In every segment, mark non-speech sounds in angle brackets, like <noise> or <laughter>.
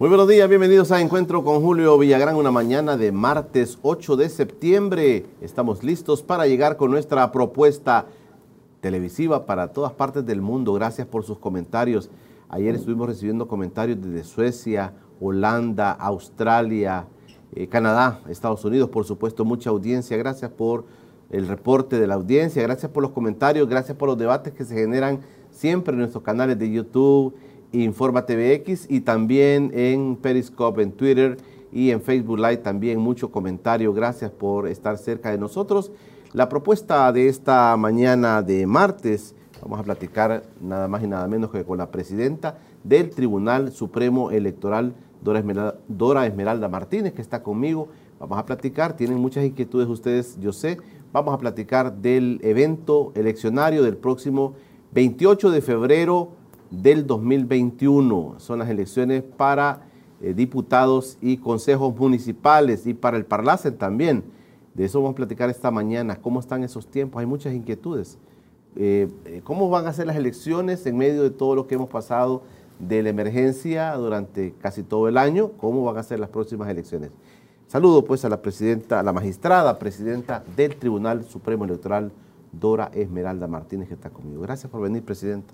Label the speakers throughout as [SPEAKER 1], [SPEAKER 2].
[SPEAKER 1] Muy buenos días, bienvenidos a Encuentro con Julio Villagrán, una mañana de martes 8 de septiembre. Estamos listos para llegar con nuestra propuesta televisiva para todas partes del mundo. Gracias por sus comentarios. Ayer estuvimos recibiendo comentarios desde Suecia, Holanda, Australia, eh, Canadá, Estados Unidos, por supuesto, mucha audiencia. Gracias por el reporte de la audiencia, gracias por los comentarios, gracias por los debates que se generan siempre en nuestros canales de YouTube, Informa TVX y también en Periscope, en Twitter y en Facebook Live también mucho comentario. Gracias por estar cerca de nosotros. La propuesta de esta mañana de martes, vamos a platicar nada más y nada menos que con la presidenta del Tribunal Supremo Electoral, Dora Esmeralda, Dora Esmeralda Martínez, que está conmigo. Vamos a platicar, tienen muchas inquietudes ustedes, yo sé. Vamos a platicar del evento eleccionario del próximo 28 de febrero del 2021. Son las elecciones para eh, diputados y consejos municipales y para el Parlacen también. De eso vamos a platicar esta mañana. ¿Cómo están esos tiempos? Hay muchas inquietudes. Eh, eh, ¿Cómo van a ser las elecciones en medio de todo lo que hemos pasado de la emergencia durante casi todo el año? ¿Cómo van a ser las próximas elecciones? Saludo pues a la presidenta, a la magistrada, presidenta del Tribunal Supremo Electoral, Dora Esmeralda Martínez, que está conmigo. Gracias por venir, presidenta.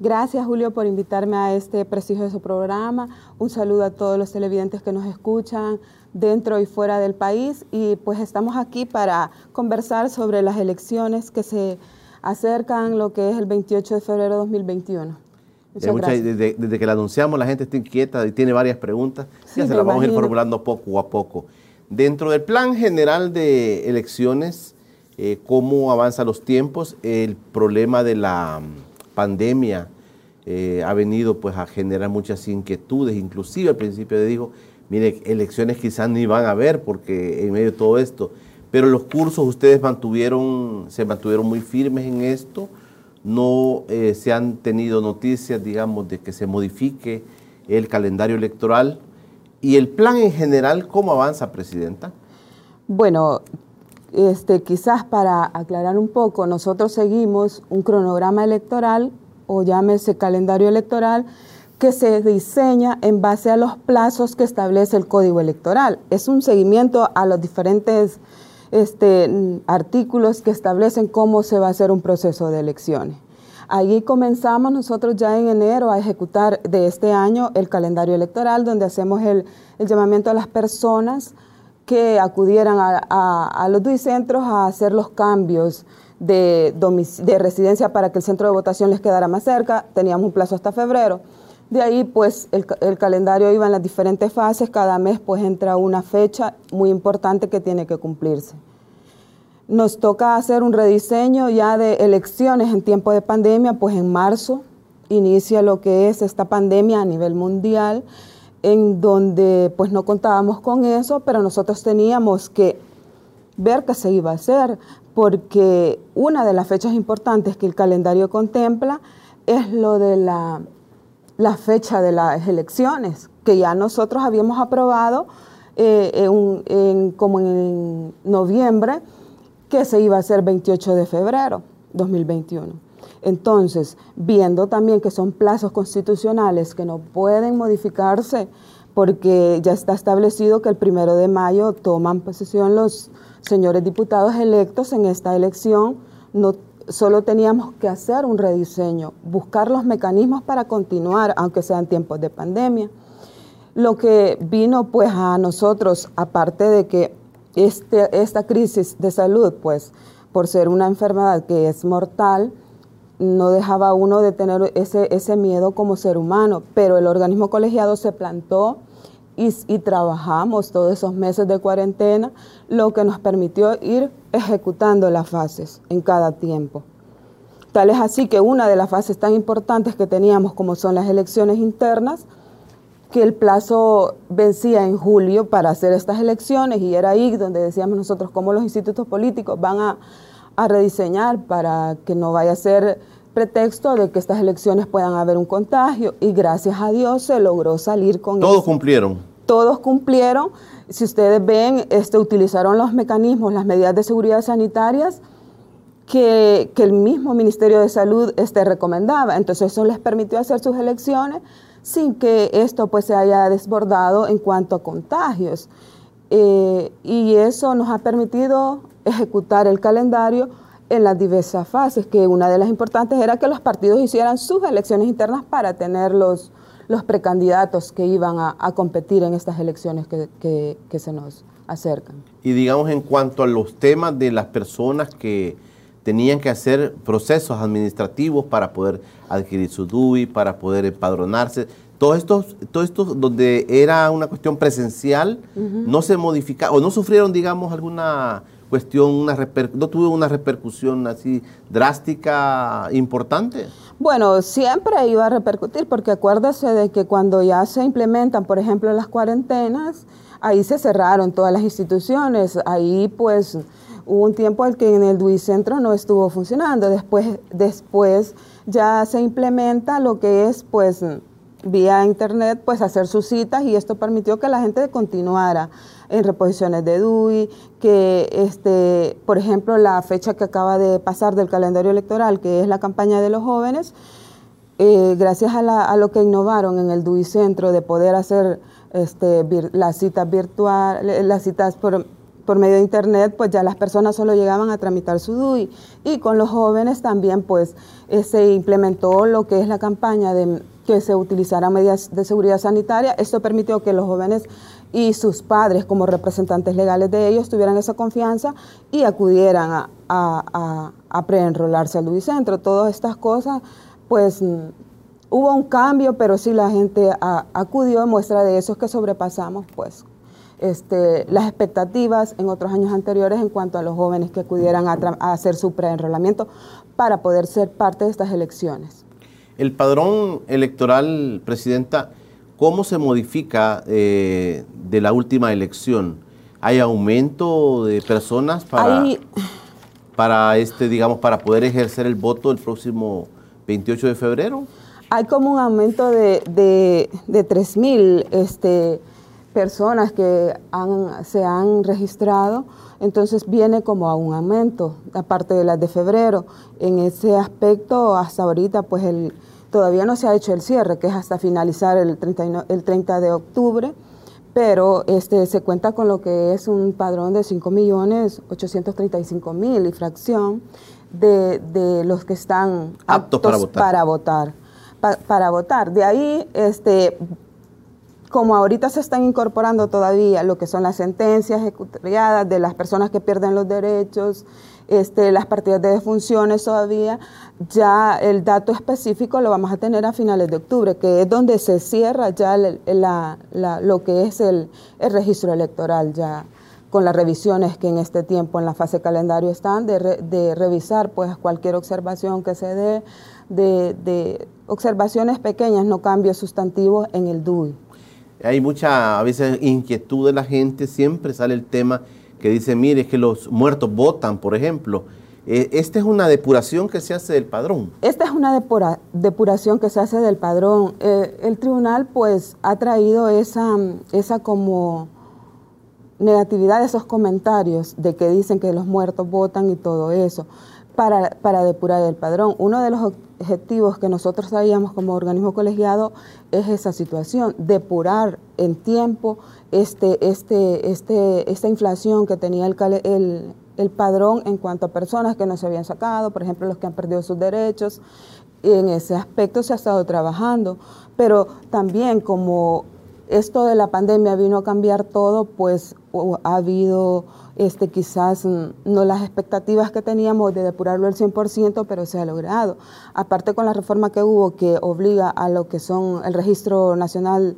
[SPEAKER 2] Gracias, Julio, por invitarme a este prestigioso programa. Un saludo a todos los televidentes que nos escuchan dentro y fuera del país. Y pues estamos aquí para conversar sobre las elecciones que se acercan, lo que es el 28 de febrero de 2021.
[SPEAKER 1] Muchas mucha, desde, desde, que la anunciamos, la gente está inquieta y tiene varias preguntas.
[SPEAKER 2] Sí,
[SPEAKER 1] ya se las vamos a ir formulando poco a poco. Dentro del plan general de elecciones, eh, cómo avanzan los tiempos, el problema de la pandemia eh, ha venido pues a generar muchas inquietudes, inclusive al principio digo, mire, elecciones quizás ni van a haber porque en medio de todo esto, pero los cursos ustedes mantuvieron, se mantuvieron muy firmes en esto, no eh, se han tenido noticias, digamos, de que se modifique el calendario electoral. Y el plan en general, ¿cómo avanza, Presidenta?
[SPEAKER 2] Bueno, este, quizás para aclarar un poco, nosotros seguimos un cronograma electoral o llámese calendario electoral que se diseña en base a los plazos que establece el Código Electoral. Es un seguimiento a los diferentes este, artículos que establecen cómo se va a hacer un proceso de elecciones. Allí comenzamos nosotros ya en enero a ejecutar de este año el calendario electoral, donde hacemos el, el llamamiento a las personas que acudieran a, a, a los duicentros a hacer los cambios de, de, residencia para que el centro de votación les quedara más cerca. Teníamos un plazo hasta febrero. De ahí, pues, el, el, calendario iba en las diferentes fases. Cada mes, pues, entra una fecha muy importante que tiene que cumplirse. Nos toca hacer un rediseño ya de elecciones en tiempo de pandemia, pues en marzo inicia lo que es esta pandemia a nivel mundial, en donde pues no contábamos con eso, pero nosotros teníamos que ver qué se iba a hacer, porque una de las fechas importantes que el calendario contempla es lo de la, fecha de las elecciones, que ya nosotros habíamos aprobado eh, en, como en noviembre, que se iba a hacer 28 de febrero 2021. Entonces, viendo también que son plazos constitucionales que no pueden modificarse porque ya está establecido que el primero de mayo toman posesión los señores diputados electos en esta elección, no solo teníamos que hacer un rediseño, buscar los mecanismos para continuar, aunque sean tiempos de pandemia. Lo que vino pues a nosotros, aparte de que este, esta crisis de salud, pues por ser una enfermedad que es mortal, no dejaba uno de tener ese, ese miedo como ser humano, pero el organismo colegiado se plantó y, y, trabajamos todos esos meses de cuarentena, lo que nos permitió ir ejecutando las fases en cada tiempo. Tal es así que una de las fases tan importantes que teníamos, como son las elecciones internas, que el plazo vencía en julio para hacer estas elecciones y era ahí donde decíamos nosotros cómo los institutos políticos van a, rediseñar para que no vaya a ser pretexto de que estas elecciones puedan haber un contagio y gracias a Dios se logró salir con
[SPEAKER 1] Todos cumplieron.
[SPEAKER 2] Todos cumplieron. Si ustedes ven, este, utilizaron los mecanismos, las medidas de seguridad sanitarias que, el mismo Ministerio de Salud este, recomendaba. Entonces eso les permitió hacer sus elecciones sin que esto pues se haya desbordado en cuanto a contagios. Eh, y eso nos ha permitido ejecutar el calendario en las diversas fases, que una de las importantes era que los partidos hicieran sus elecciones internas para tener los, los precandidatos que iban a, competir en estas elecciones que, que se nos acercan.
[SPEAKER 1] Y digamos en cuanto a los temas de las personas que tenían que hacer procesos administrativos para poder adquirir su DUI, para poder empadronarse. Todos estos, todo esto donde era una cuestión presencial, no se modificaron o no sufrieron, digamos, alguna cuestión, una no tuvo una repercusión así drástica, importante.
[SPEAKER 2] Bueno, siempre iba a repercutir, porque acuérdese de que cuando ya se implementan, por ejemplo, las cuarentenas, ahí se cerraron todas las instituciones, ahí pues hubo un tiempo en que en el DUI Centro no estuvo funcionando. Después, después ya se implementa lo que es, pues, vía internet, pues hacer sus citas y esto permitió que la gente continuara en reposiciones de DUI, que, este, por ejemplo, la fecha que acaba de pasar del calendario electoral, que es la campaña de los jóvenes, eh, gracias a, lo que innovaron en el DUI Centro de poder hacer este, las citas virtuales, las citas por por medio de internet, pues ya las personas solo llegaban a tramitar su DUI. Y con los jóvenes también, pues eh, se implementó lo que es la campaña de que se utilizaran medidas de seguridad sanitaria. Esto permitió que los jóvenes y sus padres, como representantes legales de ellos, tuvieran esa confianza y acudieran a, a, a, preenrolarse al DUI Centro. Todas estas cosas, pues mm, hubo un cambio, pero sí la gente acudió, muestra de eso es que sobrepasamos, pues este, las expectativas en otros años anteriores en cuanto a los jóvenes que acudieran a, hacer su preenrolamiento para poder ser parte de estas elecciones.
[SPEAKER 1] El padrón electoral, Presidenta, ¿cómo se modifica eh, de la última elección? ¿Hay aumento de personas para, para, este, digamos, para poder ejercer el voto el próximo 28 de febrero?
[SPEAKER 2] Hay como un aumento de, de, de 3.000 este, personas que se han registrado, entonces viene como a un aumento, aparte de las de febrero. En ese aspecto, hasta ahorita, pues el, todavía no se ha hecho el cierre, que es hasta finalizar el 30, el 30 de octubre, pero este, se cuenta con lo que es un padrón de 5.835.000 y fracción de, de, los que están
[SPEAKER 1] aptos, para votar.
[SPEAKER 2] Para votar, para votar. De ahí este, como ahorita se están incorporando todavía lo que son las sentencias ejecutadas de las personas que pierden los derechos, este, las partidas de defunciones todavía, ya el dato específico lo vamos a tener a finales de octubre, que es donde se cierra ya lo que es el, registro electoral, ya con las revisiones que en este tiempo en la fase calendario están, de, revisar pues cualquier observación que se dé, de, de observaciones pequeñas, no cambios sustantivos en el DUI.
[SPEAKER 1] Hay mucha, a veces, inquietud de la gente, siempre sale el tema que dice, mire, es que los muertos votan, por ejemplo. Eh, ¿Esta es una depuración que se hace del padrón?
[SPEAKER 2] Esta es una depuración que se hace del padrón. Eh, el tribunal, pues, ha traído esa, esa como negatividad de esos comentarios de que dicen que los muertos votan y todo eso para, para depurar el padrón. Uno de los objetivos que nosotros sabíamos como organismo colegiado es esa situación, depurar en tiempo este, este, este, esta inflación que tenía el, el, el padrón en cuanto a personas que no se habían sacado, por ejemplo, los que han perdido sus derechos. En ese aspecto se ha estado trabajando, pero también como esto de la pandemia vino a cambiar todo, pues ha habido este, quizás no las expectativas que teníamos de depurarlo al 100%, pero se ha logrado. Aparte con la reforma que hubo que obliga a lo que son el registro nacional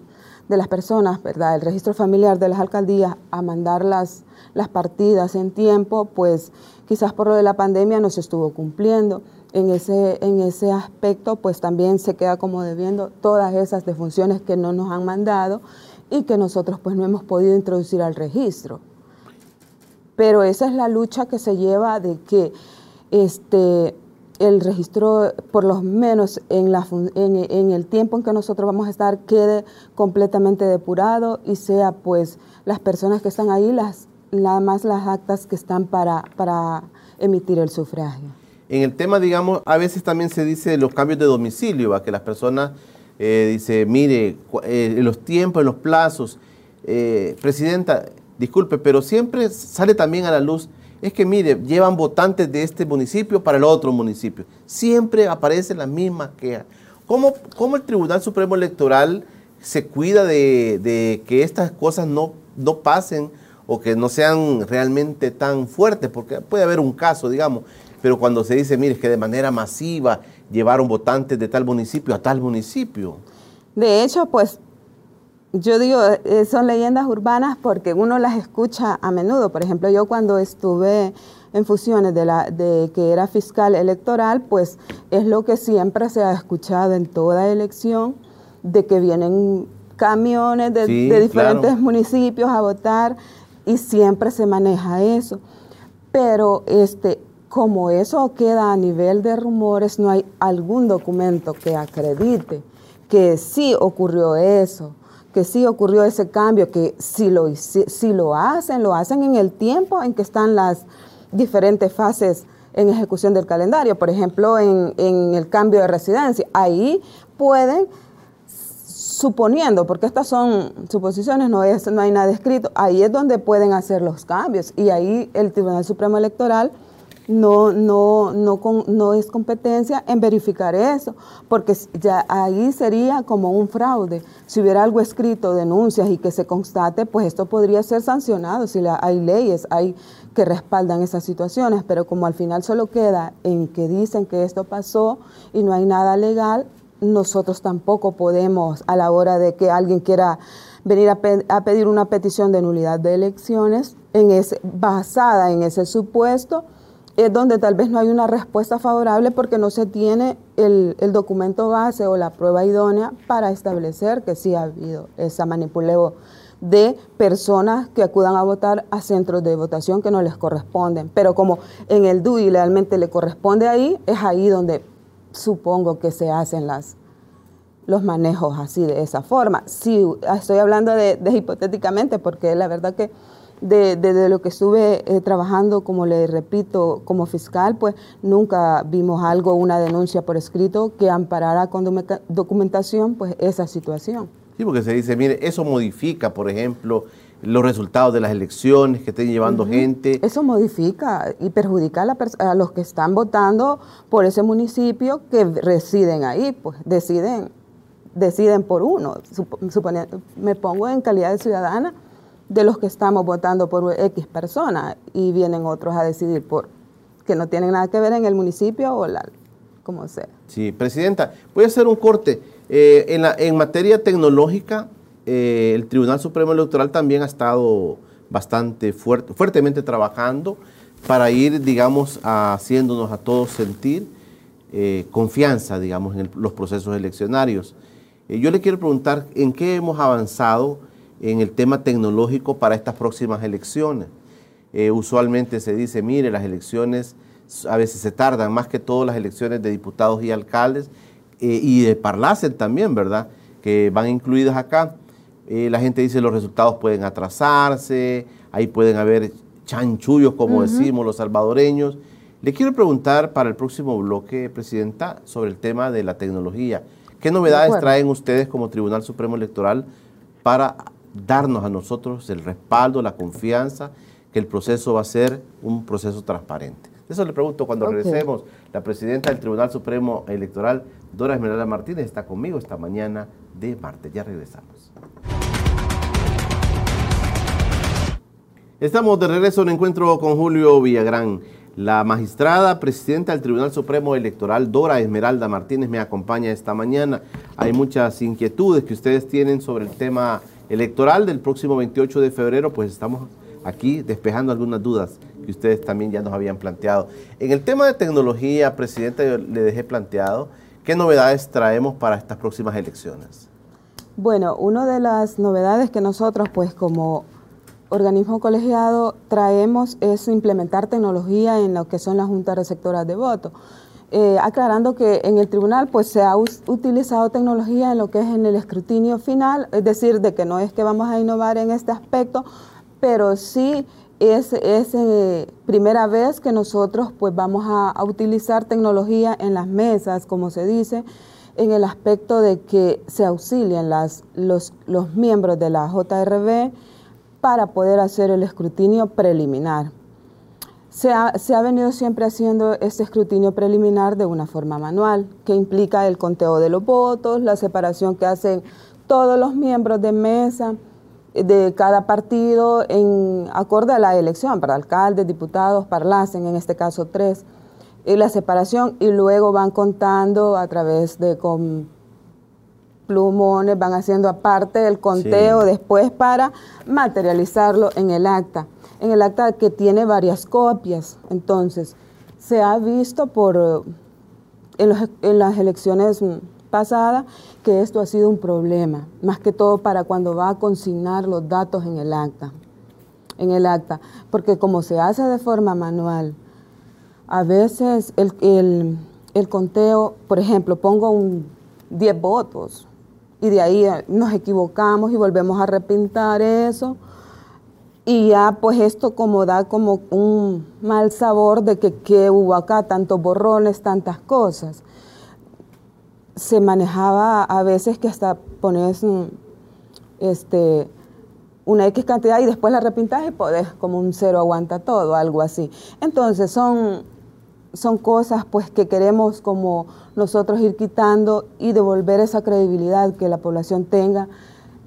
[SPEAKER 2] de las personas, ¿verdad? El registro familiar de las alcaldías a mandar las, las partidas en tiempo, pues quizás por lo de la pandemia no se estuvo cumpliendo. en ese, en ese aspecto, pues también se queda como debiendo todas esas defunciones que no nos han mandado y que nosotros pues no hemos podido introducir al registro. Pero esa es la lucha que se lleva de que este, el registro, por lo menos en, la, en, el tiempo en que nosotros vamos a estar, quede completamente depurado y sea pues las personas que están ahí, las, nada más las actas que están para, para emitir el sufragio.
[SPEAKER 1] En el tema, digamos, a veces también se dice los cambios de domicilio, a que las personas eh, dice, mire, eh, los tiempos, los plazos, eh, presidenta, disculpe, pero siempre sale también a la luz, es que mire, llevan votantes de este municipio para el otro municipio. Siempre aparecen las mismas quejas. ¿Cómo, ¿Cómo, el Tribunal Supremo Electoral se cuida de, de que estas cosas no, no pasen o que no sean realmente tan fuertes? Porque puede haber un caso, digamos, pero cuando se dice, mire, es que de manera masiva llevaron votantes de tal municipio a tal municipio.
[SPEAKER 2] De hecho, pues yo digo, eh, son leyendas urbanas porque uno las escucha a menudo. Por ejemplo, yo cuando estuve en fusiones de, la, de que era fiscal electoral, pues es lo que siempre se ha escuchado en toda elección, de que vienen camiones de, diferentes municipios a votar y siempre se maneja eso. Pero este, como eso queda a nivel de rumores, no hay algún documento que acredite que sí ocurrió eso, que sí ocurrió ese cambio, que si lo, si, lo hacen, lo hacen en el tiempo en que están las diferentes fases en ejecución del calendario. Por ejemplo, en, en el cambio de residencia, ahí pueden suponiendo, porque estas son suposiciones, no, es, no hay nada escrito, ahí es donde pueden hacer los cambios y ahí el Tribunal Supremo Electoral no, no, no, no es competencia en verificar eso, porque ya ahí sería como un fraude. Si hubiera algo escrito, denuncias y que se constate, pues esto podría ser sancionado si hay leyes, hay que respaldan esas situaciones, pero como al final solo queda en que dicen que esto pasó y no hay nada legal, nosotros tampoco podemos a la hora de que alguien quiera venir a, a pedir una petición de nulidad de elecciones en ese, basada en ese supuesto, es donde tal vez no hay una respuesta favorable porque no se tiene el, documento base o la prueba idónea para establecer que sí ha habido esa manipuleo de personas que acudan a votar a centros de votación que no les corresponden. Pero como en el DUI realmente le corresponde ahí, es ahí donde supongo que se hacen las, los manejos así de esa forma. Sí, estoy hablando de hipotéticamente porque la verdad que de, lo que estuve eh, trabajando, como le repito, como fiscal, pues nunca vimos algo, una denuncia por escrito que amparara con documentación pues esa situación.
[SPEAKER 1] Sí, porque se dice, mire, eso modifica, por ejemplo, los resultados de las elecciones que estén llevando gente.
[SPEAKER 2] Eso modifica y perjudica a, los que están votando por ese municipio que residen ahí, pues deciden, deciden por uno. Suponiendo, me pongo en calidad de ciudadana de los que estamos votando por X persona y vienen otros a decidir por que no tienen nada que ver en el municipio o la, como sea.
[SPEAKER 1] Sí, Presidenta, voy a hacer un corte. Eh, en, la, en materia tecnológica, eh, el Tribunal Supremo Electoral también ha estado bastante fuerte, fuertemente trabajando para ir, digamos, haciéndonos a todos sentir eh, confianza, digamos, en los procesos eleccionarios. yo le quiero preguntar en qué hemos avanzado en el tema tecnológico para estas próximas elecciones. Eh, usualmente se dice, mire, las elecciones a veces se tardan, más que todo las elecciones de diputados y alcaldes eh, y de Parlacen también, ¿verdad? Que van incluidas acá. Eh, la gente dice los resultados pueden atrasarse, ahí pueden haber chanchullos, como decimos los salvadoreños. Le quiero preguntar para el próximo bloque, Presidenta, sobre el tema de la tecnología. ¿Qué novedades traen ustedes como Tribunal Supremo Electoral para darnos a nosotros el respaldo, la confianza que el proceso va a ser un proceso transparente. Eso le pregunto cuando regresemos. La presidenta del Tribunal Supremo Electoral, Dora Esmeralda Martínez, está conmigo esta mañana de martes. Ya regresamos. Estamos de regreso a un encuentro con Julio Villagrán. La magistrada presidenta del Tribunal Supremo Electoral, Dora Esmeralda Martínez, me acompaña esta mañana. Hay muchas inquietudes que ustedes tienen sobre el tema electoral del próximo 28 de febrero, pues estamos aquí despejando algunas dudas que ustedes también ya nos habían planteado. En el tema de tecnología, Presidenta, yo le dejé planteado, ¿qué novedades traemos para estas próximas elecciones?
[SPEAKER 2] Bueno, una de las novedades que nosotros, pues como organismo colegiado, traemos es implementar tecnología en lo que son las juntas receptoras de voto. Eh, aclarando que en el tribunal pues se ha utilizado tecnología en lo que es en el escrutinio final, es decir, de que no es que vamos a innovar en este aspecto, pero sí es, eh, primera vez que nosotros pues vamos a, utilizar tecnología en las mesas, como se dice, en el aspecto de que se auxilien las, los, los miembros de la JRB para poder hacer el escrutinio preliminar. Se ha, venido siempre haciendo este escrutinio preliminar de una forma manual, que implica el conteo de los votos, la separación que hacen todos los miembros de mesa de cada partido en acorde a la elección, para alcaldes, diputados, parlacen, en este caso tres, y la separación, y luego van contando a través de con plumones, van haciendo aparte el conteo después para materializarlo en el acta en el acta que tiene varias copias. Entonces, se ha visto por en, las elecciones pasadas que esto ha sido un problema, más que todo para cuando va a consignar los datos en el acta. En el acta, porque como se hace de forma manual, a veces el, el conteo, por ejemplo, pongo un 10 votos y de ahí nos equivocamos y volvemos a repintar eso y ya pues esto como da como un mal sabor de que, hubo acá tantos borrones, tantas cosas. Se manejaba a veces que hasta pones este, una X cantidad y después la repintas y podés como un cero aguanta todo, algo así. Entonces son, son cosas pues que queremos como nosotros ir quitando y devolver esa credibilidad que la población tenga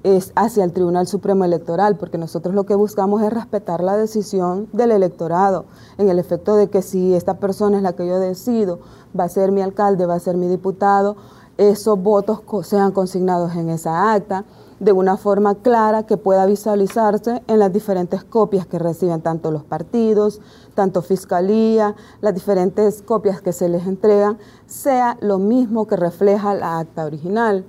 [SPEAKER 2] es hacia el Tribunal Supremo Electoral, porque nosotros lo que buscamos es respetar la decisión del electorado, en el efecto de que si esta persona es la que yo decido, va a ser mi alcalde, va a ser mi diputado, esos votos sean consignados en esa acta de una forma clara que pueda visualizarse en las diferentes copias que reciben tanto los partidos, tanto fiscalía, las diferentes copias que se les entregan, sea lo mismo que refleja la acta original.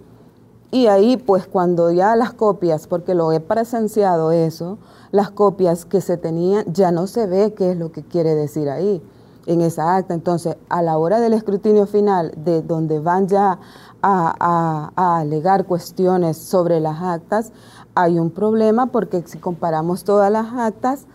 [SPEAKER 2] Y ahí, pues cuando ya las copias, porque lo he presenciado eso, las copias que se tenían, ya no se ve qué es lo que quiere decir ahí en esa acta. Entonces, a la hora del escrutinio final, de donde van ya a, alegar cuestiones sobre las actas, hay un problema porque si comparamos todas las actas,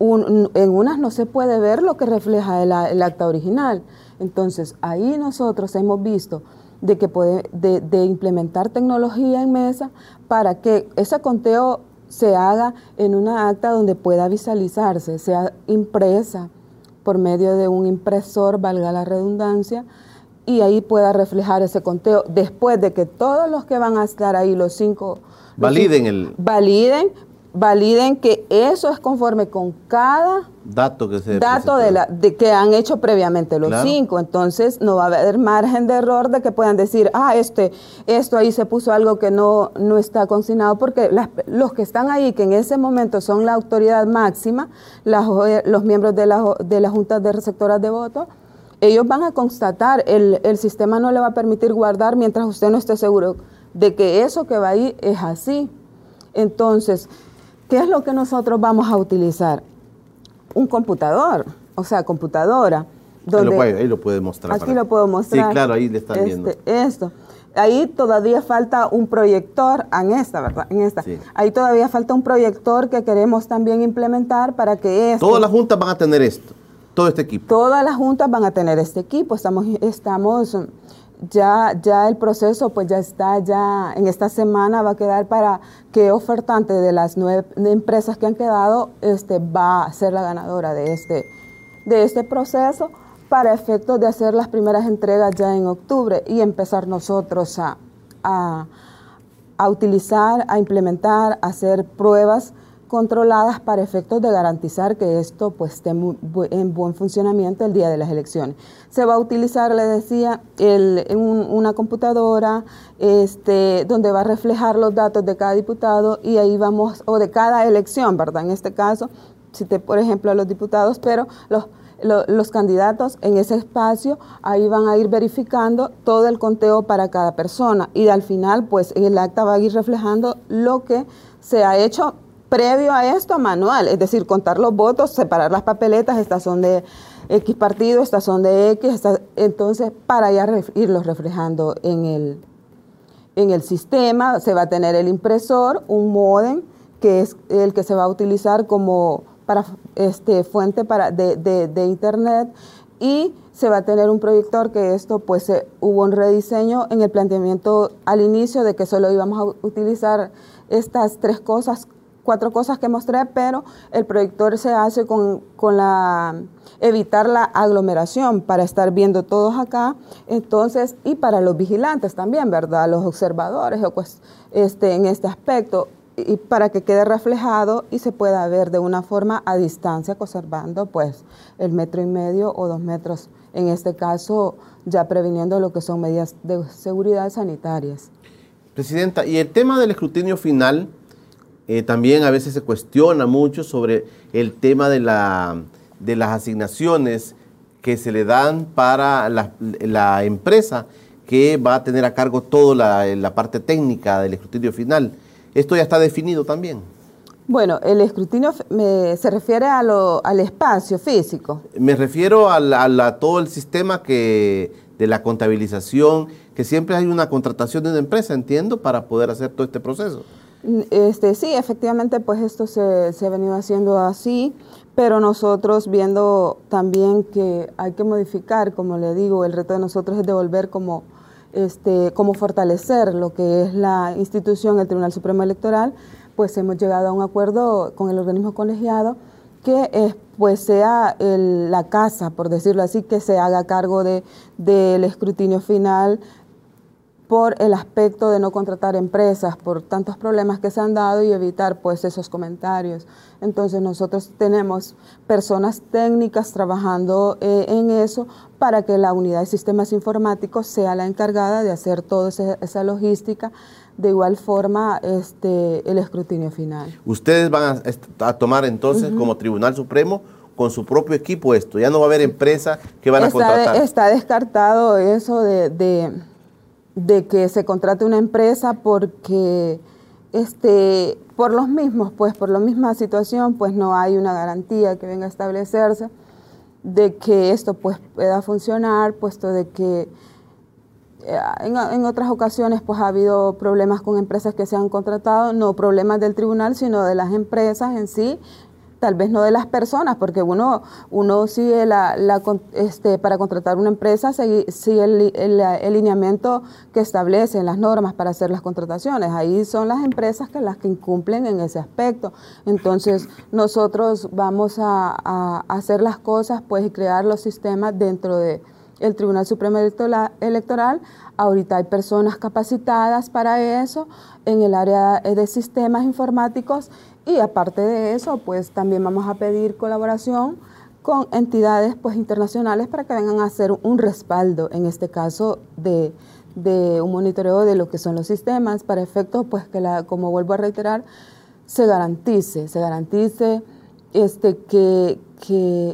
[SPEAKER 2] en unas no se puede ver lo que refleja el acta original. Entonces, ahí nosotros hemos visto de, que puede, de, implementar tecnología en mesa para que ese conteo se haga en una acta donde pueda visualizarse, sea impresa por medio de un impresor, valga la redundancia, y ahí pueda reflejar ese conteo después de que todos los que van a estar ahí, los cinco...
[SPEAKER 1] Validen el...
[SPEAKER 2] Validen, validen que eso es conforme con cada
[SPEAKER 1] dato que se
[SPEAKER 2] dato de, la, de que han hecho previamente los cinco. Entonces no va a haber margen de error de que puedan decir, ah, este, esto ahí se puso algo que no, no está consignado, porque los que están ahí, que en ese momento son la autoridad máxima, los miembros de la, de la Junta de Receptoras de Votos, ellos van a constatar, el, el sistema no le va a permitir guardar mientras usted no esté seguro de que eso que va ahí es así. Entonces, ¿Qué es lo que nosotros vamos a utilizar? Un computador, o sea, computadora.
[SPEAKER 1] Donde, ahí, lo puede, mostrar.
[SPEAKER 2] Aquí lo puedo mostrar.
[SPEAKER 1] Sí, claro, ahí le están viendo.
[SPEAKER 2] Este, esto. Ahí todavía falta un proyector, en esta, ¿verdad? En esta. Ahí todavía falta un proyector que queremos también implementar para que esto...
[SPEAKER 1] Todas las juntas van a tener esto, todo este equipo.
[SPEAKER 2] Todas las juntas van a tener este equipo. Estamos, estamos ya, ya el proceso pues ya está, ya en esta semana va a quedar para que ofertante de las nueve empresas que han quedado este, va a ser la ganadora de este, de este proceso para efectos de hacer las primeras entregas ya en octubre y empezar nosotros a, a, a utilizar, a implementar, a hacer pruebas controladas para efectos de garantizar que esto pues, esté en buen funcionamiento el día de las elecciones. Se va a utilizar, le decía, el, una computadora este, donde va a reflejar los datos de cada diputado y ahí vamos, o de cada elección, ¿verdad? En este caso, cité por ejemplo a los diputados, pero los, los candidatos en ese espacio ahí van a ir verificando todo el conteo para cada persona y al final pues el acta va a ir reflejando lo que se ha hecho previo a esto manual, es decir, contar los votos, separar las papeletas, estas son de X partido, estas son de X, entonces para ya irlos reflejando en el, en el sistema, se va a tener el impresor, un modem, que es el que se va a utilizar como para este, fuente para, de, de, internet y se va a tener un proyector que esto pues hubo un rediseño en el planteamiento al inicio de que solo íbamos a utilizar estas tres cosas cuatro cosas que mostré, pero el proyector se hace con, con, la evitar la aglomeración para estar viendo todos acá, entonces, y para los vigilantes también, ¿verdad? Los observadores, pues, este, en este aspecto, y para que quede reflejado y se pueda ver de una forma a distancia, conservando pues el metro y medio o dos metros, en este caso ya previniendo lo que son medidas de seguridad sanitarias.
[SPEAKER 1] Presidenta, y el tema del escrutinio final, eh, también a veces se cuestiona mucho sobre el tema de, la, de las asignaciones que se le dan para la, empresa que va a tener a cargo toda la, parte técnica del escrutinio final. ¿Esto ya está definido también?
[SPEAKER 2] Bueno, el escrutinio se refiere a lo, al espacio físico.
[SPEAKER 1] Me refiero a, todo el sistema que, de la contabilización, que siempre hay una contratación de una empresa, entiendo, para poder hacer todo este proceso.
[SPEAKER 2] Este, sí, efectivamente, pues esto se, ha venido haciendo así, pero nosotros viendo también que hay que modificar, como le digo, el reto de nosotros es devolver como, este, como fortalecer lo que es la institución, el Tribunal Supremo Electoral, pues hemos llegado a un acuerdo con el organismo colegiado que es, pues sea la casa, por decirlo así, que se haga cargo de, del escrutinio final por el aspecto de no contratar empresas, por tantos problemas que se han dado y evitar pues esos comentarios. Entonces nosotros tenemos personas técnicas trabajando eh, en eso para que la unidad de sistemas informáticos sea la encargada de hacer toda esa, logística, de igual forma este, el escrutinio final.
[SPEAKER 1] Ustedes van a, tomar entonces como Tribunal Supremo con su propio equipo esto, ya no va a haber empresa que van a contratar.
[SPEAKER 2] está descartado eso de de que se contrate una empresa porque este, por los mismos, pues por la misma situación, pues no hay una garantía que venga a establecerse de que esto pues pueda funcionar, puesto de que eh, en, en, otras ocasiones pues ha habido problemas con empresas que se han contratado, no problemas del tribunal, sino de las empresas en sí, tal vez no de las personas, porque uno, uno sigue la, este, para contratar una empresa, sigue, el, el, lineamiento que establecen las normas para hacer las contrataciones. Ahí son las empresas que las que incumplen en ese aspecto. Entonces, nosotros vamos a, hacer las cosas, pues, y crear los sistemas dentro de el Tribunal Supremo Electoral. Ahorita hay personas capacitadas para eso en el área de sistemas informáticos y aparte de eso, pues también vamos a pedir colaboración con entidades pues internacionales para que vengan a hacer un respaldo, en este caso de, un monitoreo de lo que son los sistemas, para efectos pues que la, como vuelvo a reiterar, se garantice, se garantice este, que,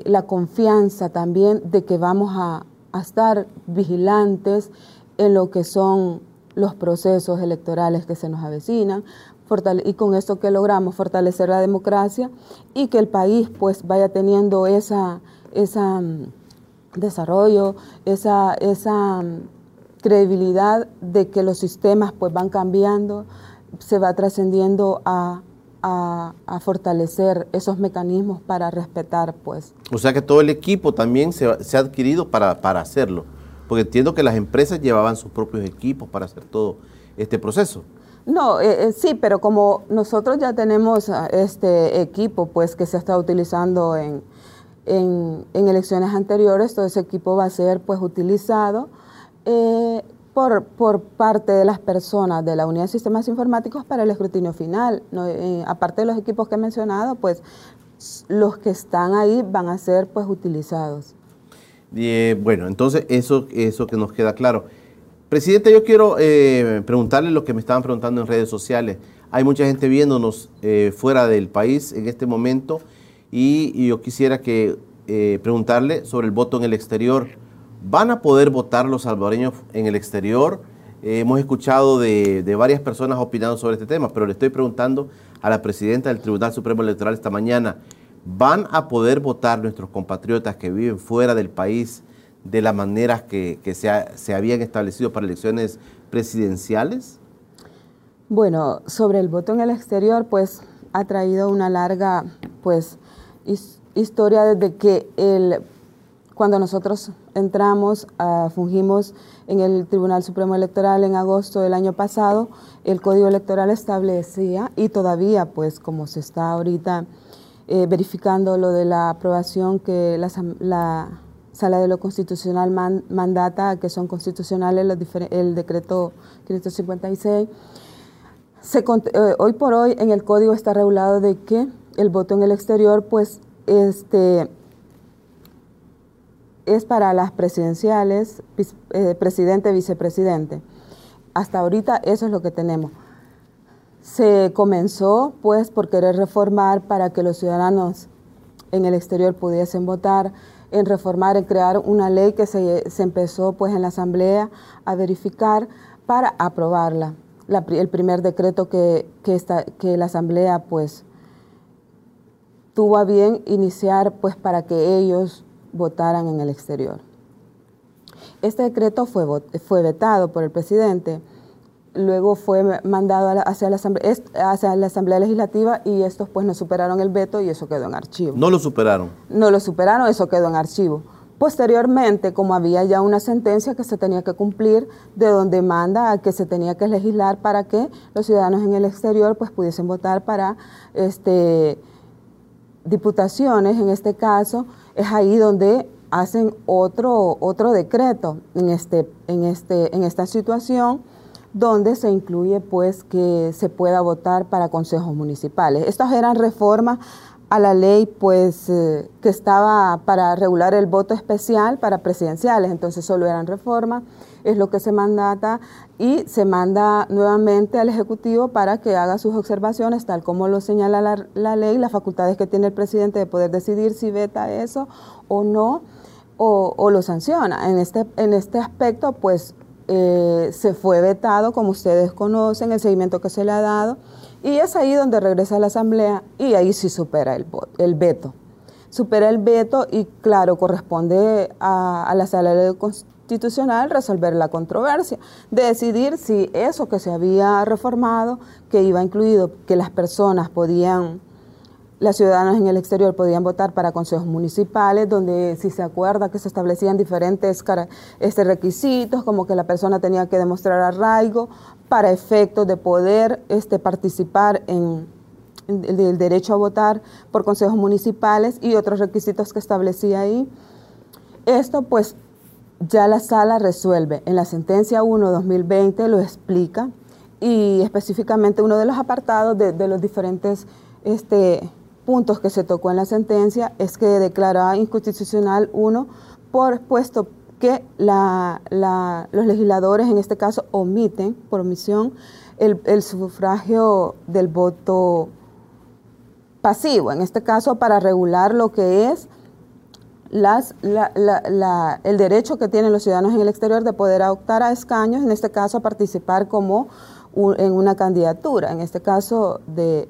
[SPEAKER 2] la confianza también de que vamos a, a estar vigilantes en lo que son los procesos electorales que se nos avecinan, y con esto que logramos fortalecer la democracia y que el país pues vaya teniendo esa, esa mm, desarrollo, esa, esa mm, credibilidad de que los sistemas pues van cambiando, se va trascendiendo a, fortalecer esos mecanismos para respetar pues.
[SPEAKER 1] O sea que todo el equipo también se, se ha adquirido para, para hacerlo, porque entiendo que las empresas llevaban sus propios equipos para hacer todo este proceso.
[SPEAKER 2] No, eh, eh, sí, pero como nosotros ya tenemos ah, este equipo pues que se ha estado utilizando en, en, elecciones anteriores, todo ese equipo va a ser pues utilizado eh, por, por, parte de las personas de la Unidad de Sistemas Informáticos para el escrutinio final. aparte de los equipos que he mencionado, pues los que están ahí van a ser pues utilizados.
[SPEAKER 1] bueno, entonces eso, eso que nos queda claro. Presidente, yo quiero eh, preguntarle lo que me estaban preguntando en redes sociales. Hay mucha gente viéndonos eh, fuera del país en este momento Y, yo quisiera que eh, preguntarle sobre el voto en el exterior. ¿Van a poder votar los salvadoreños en el exterior? Eh, hemos escuchado de, varias personas opinando sobre este tema, pero le estoy preguntando a la presidenta del Tribunal Supremo Electoral esta mañana, ¿van a poder votar nuestros compatriotas que viven fuera del país de las maneras que, se habían establecido para elecciones presidenciales?
[SPEAKER 2] Bueno, sobre el voto en el exterior, pues ha traído una larga pues, historia desde que el, cuando nosotros entramos, uh, fungimos en el Tribunal Supremo Electoral en agosto del año pasado, el Código Electoral establecía, y todavía, pues como se está ahorita eh, verificando lo de la aprobación que la, la Sala de lo Constitucional mandata, que son constitucionales el decreto 556, se, eh, hoy por hoy en el código está regulado de que el voto en el exterior pues este es para las presidenciales, eh, presidente, vicepresidente. Hasta ahorita eso es lo que tenemos. Se comenzó pues por querer reformar para que los ciudadanos en el exterior pudiesen votar, en reformar, en crear una ley que se, empezó pues en la asamblea a verificar para aprobarla el primer decreto que, que la Asamblea pues tuvo a bien iniciar pues para que ellos votaran en el exterior. Este decreto fue, fue vetado por el presidente, luego fue mandado hacia la, asamblea, hacia la Asamblea Legislativa y estos pues no superaron el veto y eso quedó en archivo.
[SPEAKER 1] ¿No lo superaron?
[SPEAKER 2] No lo superaron, eso quedó en archivo. Posteriormente, como había ya una sentencia que se tenía que cumplir, de donde manda a que se tenía que legislar para que los ciudadanos en el exterior pues pudiesen votar para este, diputaciones, en este caso, es ahí donde hacen otro, otro decreto en, este, en, este, en esta situación donde se incluye pues que se pueda votar para consejos municipales. Estas eran reformas a la ley pues eh, que estaba para regular el voto especial para presidenciales, entonces solo eran reformas, es lo que se mandata y se manda nuevamente al Ejecutivo para que haga sus observaciones, tal como lo señala la, ley, las facultades que tiene el presidente de poder decidir si veta eso o no, o, lo sanciona. En este, en este aspecto, pues eh, se fue vetado, como ustedes conocen, el seguimiento que se le ha dado y es ahí donde regresa a la Asamblea y ahí sí supera el, el veto. Supera el veto y claro, corresponde a, la Sala Constitucional resolver la controversia, de decidir si eso que se había reformado, que iba incluido que las personas podían las ciudadanas en el exterior podían votar para consejos municipales, donde si se acuerda que se establecían diferentes este, requisitos, como que la persona tenía que demostrar arraigo para efectos de poder este, participar en, el derecho a votar por consejos municipales y otros requisitos que establecía ahí. Esto pues ya la sala resuelve. En la sentencia 1-2020 lo explica y específicamente uno de los apartados de, los diferentes este, puntos que se tocó en la sentencia es que declara inconstitucional uno por puesto que los legisladores en este caso omiten por omisión el, sufragio del voto pasivo, en este caso para regular lo que es las, el derecho que tienen los ciudadanos en el exterior de poder optar a escaños, en este caso a participar como en una candidatura, en este caso de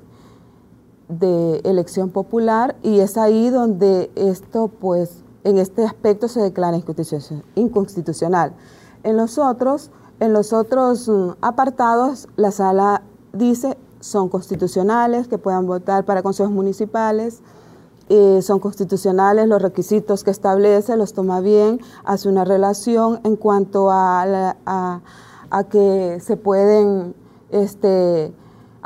[SPEAKER 2] de elección popular. Y es ahí donde esto, pues, en este aspecto se declara inconstitucional. En los otros, en los otros mm, apartados, la sala dice son constitucionales, que puedan votar para consejos municipales, eh, son constitucionales los requisitos que establece, los toma bien, hace una relación en cuanto a, a, a que se pueden este,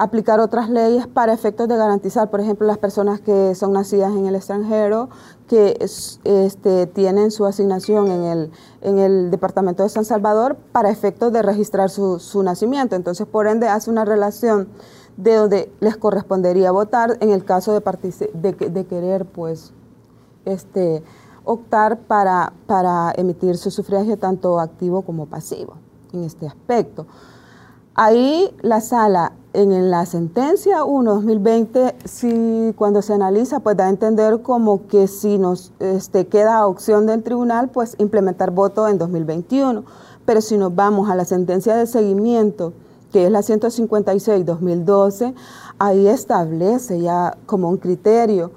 [SPEAKER 2] aplicar otras leyes para efectos de garantizar, por ejemplo, las personas que son nacidas en el extranjero, que este, tienen su asignación en el, en el Departamento de San Salvador para efectos de registrar su, su nacimiento. Entonces, por ende, hace una relación de donde les correspondería votar en el caso de, de, de querer, pues, este, optar para, para emitir su sufragio tanto activo como pasivo en este aspecto. Ahí la sala en la sentencia 1-2020, si cuando se analiza, pues da a entender como que si nos este, queda opción del tribunal, pues implementar voto en 2021. Pero si nos vamos a la sentencia de seguimiento, que es la 156-2012, ahí establece ya como un criterio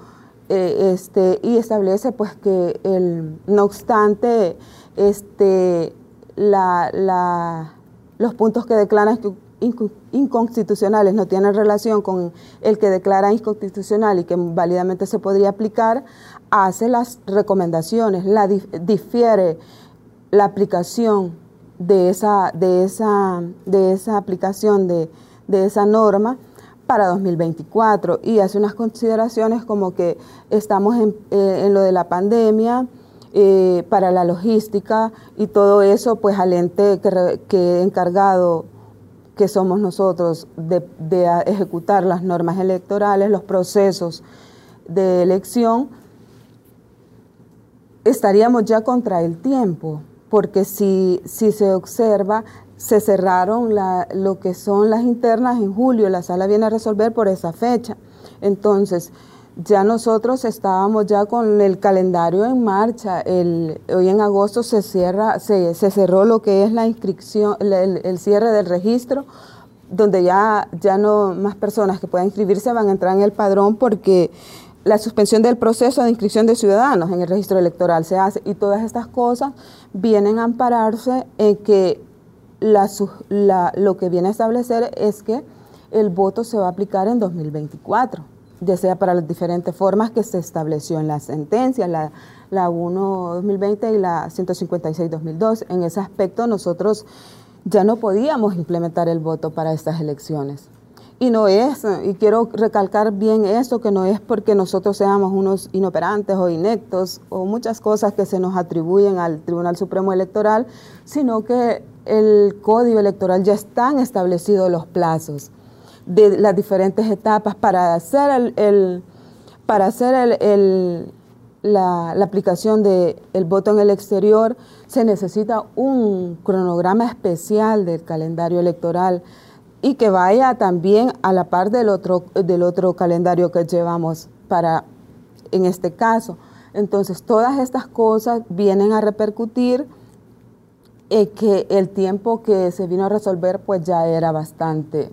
[SPEAKER 2] eh, este, y establece pues que el, no obstante este, la, los puntos que declaran inconstitucionales no tienen relación con el que declara inconstitucional y que válidamente se podría aplicar, hace las recomendaciones, la difiere la aplicación de esa, de esa, de esa aplicación de, esa norma para 2024 y hace unas consideraciones como que estamos en, eh, lo de la pandemia, eh, para la logística y todo eso, pues al ente que, que encargado que somos nosotros de, ejecutar las normas electorales, los procesos de elección, estaríamos ya contra el tiempo, porque si, si se observa, se cerraron lo que son las internas en julio, la sala viene a resolver por esa fecha. Entonces, ya nosotros estábamos ya con el calendario en marcha. El, hoy en agosto se cierra, se, cerró lo que es la inscripción, el, cierre del registro, donde ya, ya no más personas que puedan inscribirse van a entrar en el padrón porque la suspensión del proceso de inscripción de ciudadanos en el registro electoral se hace y todas estas cosas vienen a ampararse en que la, lo que viene a establecer es que el voto se va a aplicar en 2024 ya sea para las diferentes formas que se estableció en la sentencia, la, la 1-2020 y la 156-2002. En ese aspecto nosotros ya no podíamos implementar el voto para estas elecciones. Y no es, y quiero recalcar bien eso, que no es porque nosotros seamos unos inoperantes o inectos o muchas cosas que se nos atribuyen al Tribunal Supremo Electoral, sino que el Código Electoral ya están establecidos los plazos de las diferentes etapas para hacer el, para hacer el, la, aplicación del el voto en el exterior se necesita un cronograma especial del calendario electoral y que vaya también a la par del otro, del otro calendario que llevamos para en este caso. Entonces, todas estas cosas vienen a repercutir en que el tiempo que se vino a resolver pues ya era bastante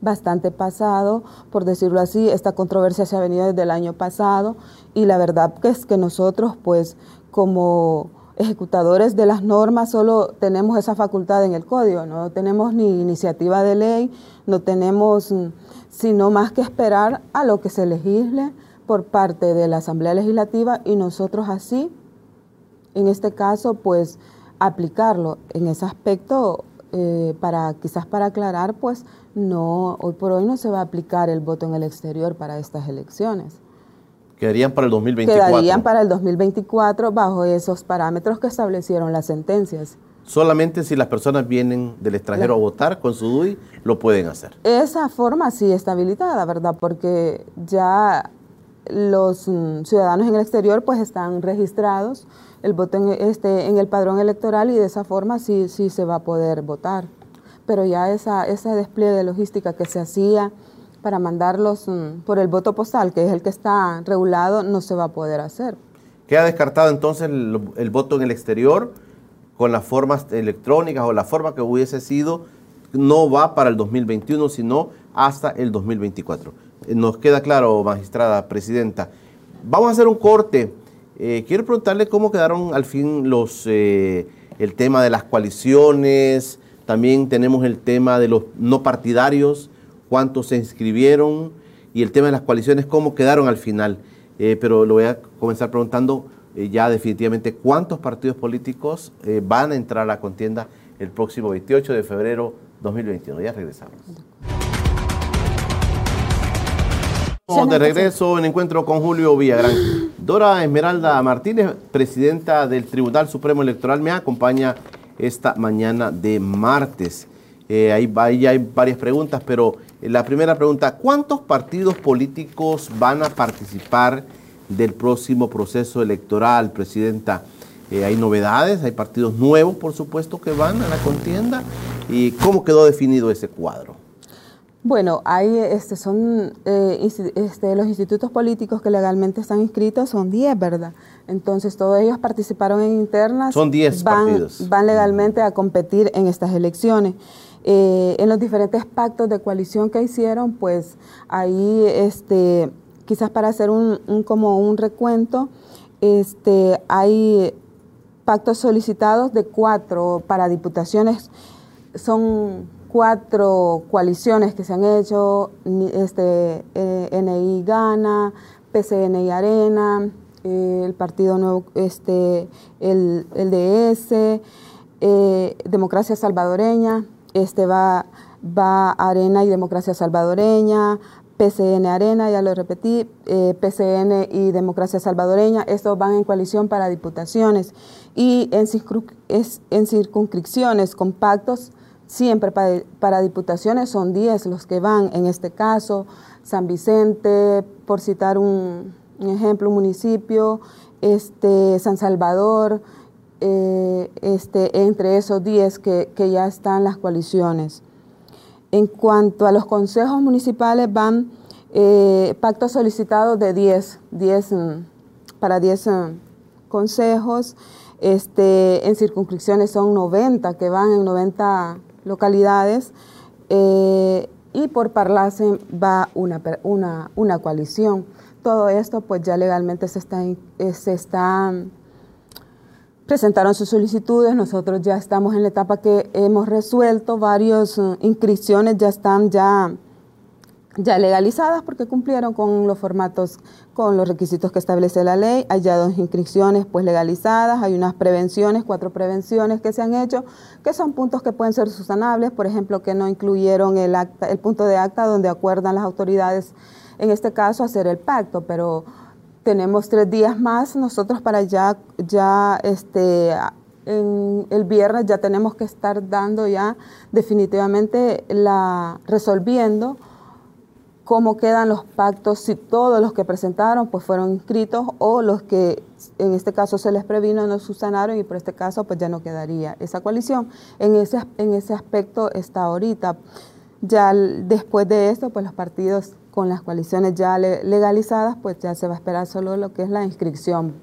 [SPEAKER 2] bastante pasado, por decirlo así. Esta controversia se ha venido desde el año pasado y la verdad que es que nosotros, pues, como ejecutadores de las normas, solo tenemos esa facultad en el código, no tenemos ni iniciativa de ley, no tenemos mm, sino más que esperar a lo que se legisle por parte de la Asamblea Legislativa y nosotros así, en este caso, pues aplicarlo. En ese aspecto, eh, para quizás para aclarar, pues no, hoy por hoy no se va a aplicar el voto en el exterior para estas elecciones.
[SPEAKER 1] Quedarían para el 2024.
[SPEAKER 2] Quedarían para el 2024 bajo esos parámetros que establecieron las sentencias.
[SPEAKER 1] Solamente si las personas vienen del extranjero a votar con su DUI, lo pueden hacer.
[SPEAKER 2] Esa forma sí está habilitada, ¿verdad? Porque ya los mm, ciudadanos en el exterior pues están registrados el voto en, este, en el padrón electoral y de esa forma sí, sí se va a poder votar pero ya esa, ese despliegue de logística que se hacía para mandarlos mm, por el voto postal, que es el que está regulado, no se va a poder hacer.
[SPEAKER 1] ¿Queda descartado entonces el, voto en el exterior con las formas electrónicas o la forma que hubiese sido? No va para el 2021, sino hasta el 2024. Eh, nos queda claro, magistrada presidenta. Vamos a hacer un corte. Eh, quiero preguntarle cómo quedaron al fin los, eh, el tema de las coaliciones, también tenemos el tema de los no partidarios, cuántos se inscribieron y el tema de las coaliciones, cómo quedaron al final. Eh, pero lo voy a comenzar preguntando eh, ya definitivamente cuántos partidos políticos eh, van a entrar a la contienda el próximo 28 de febrero 2021. Ya regresamos. de regreso en encuentro con Julio Villagrán. Dora Esmeralda Martínez, presidenta del Tribunal Supremo Electoral, me acompaña esta mañana de martes. Eh, ahí, ahí, hay varias preguntas, pero eh, la primera pregunta, ¿cuántos partidos políticos van a participar del próximo proceso electoral, Presidenta? Eh, hay novedades, hay partidos nuevos, por supuesto, que van a la contienda. ¿Y cómo quedó definido ese cuadro?
[SPEAKER 2] Bueno, hay, este, son eh, este, los institutos políticos que legalmente están inscritos, son 10, ¿verdad? Entonces, todos ellos participaron en internas.
[SPEAKER 1] Son 10 partidos.
[SPEAKER 2] Van legalmente a competir en estas elecciones. Eh, en los diferentes pactos de coalición que hicieron, pues ahí, este, quizás para hacer un, como un recuento, este, hay pactos solicitados de cuatro para diputaciones, son cuatro coaliciones que se han hecho, este, eh, NI Gana, y Arena, eh, el Partido Nuevo, este, el, el DS, eh, Democracia Salvadoreña, este va, va Arena y Democracia Salvadoreña, PCN Arena, ya lo repetí, PCN y Democracia Salvadoreña, estos van en coalición para diputaciones y en, en circunscripciones con pactos Siempre para, diputaciones son 10 los que van, en este caso, San Vicente, por citar un, ejemplo, un municipio, este, San Salvador, eh, este, entre esos 10 que, ya están las coaliciones. En cuanto a los consejos municipales, van eh, pactos solicitados de 10, 10 mm, para 10 mm, consejos. Este, en circunscripciones son 90 que van en 90 localidades eh, y por Parlace va una, una, una, coalición. Todo esto pues ya legalmente se está, eh, se está, presentaron sus solicitudes, nosotros ya estamos en la etapa que hemos resuelto, varias eh, inscripciones ya están ya ya legalizadas porque cumplieron con los formatos, con los requisitos que establece la ley. Hay ya dos inscripciones pues legalizadas, hay unas prevenciones, cuatro prevenciones que se han hecho, que son puntos que pueden ser susanables, por ejemplo, que no incluyeron el, acta, el punto de acta donde acuerdan las autoridades, en este caso, hacer el pacto, pero tenemos tres días más. Nosotros para ya, ya este, en el viernes ya tenemos que estar dando ya definitivamente la, resolviendo cómo quedan los pactos, si todos los que presentaron pues fueron inscritos o los que en este caso se les previno no subsanaron y por este caso pues ya no quedaría esa coalición. En ese, en ese aspecto está ahorita. Ya después de esto pues los partidos con las coaliciones ya legalizadas pues ya se va a esperar solo lo que es la inscripción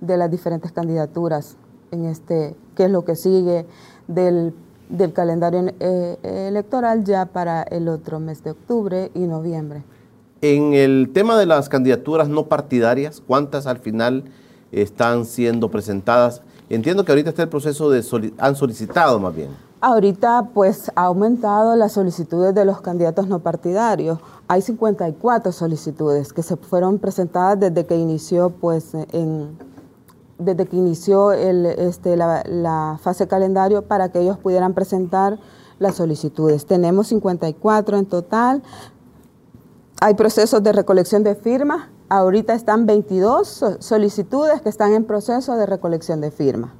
[SPEAKER 2] de las diferentes candidaturas en este, que es lo que sigue del del calendario eh, electoral ya para el otro mes de octubre y noviembre.
[SPEAKER 1] En el tema de las candidaturas no partidarias, ¿cuántas al final están siendo presentadas? Entiendo que ahorita está el proceso de, han solicitado más bien.
[SPEAKER 2] Ahorita pues ha aumentado las solicitudes de los candidatos no partidarios. Hay 54 solicitudes que se fueron presentadas desde que inició pues en desde que inició este, la, fase calendario para que ellos pudieran presentar las solicitudes. Tenemos 54 en total. Hay procesos de recolección de firmas. Ahorita están 22 solicitudes que están en proceso de recolección de firmas.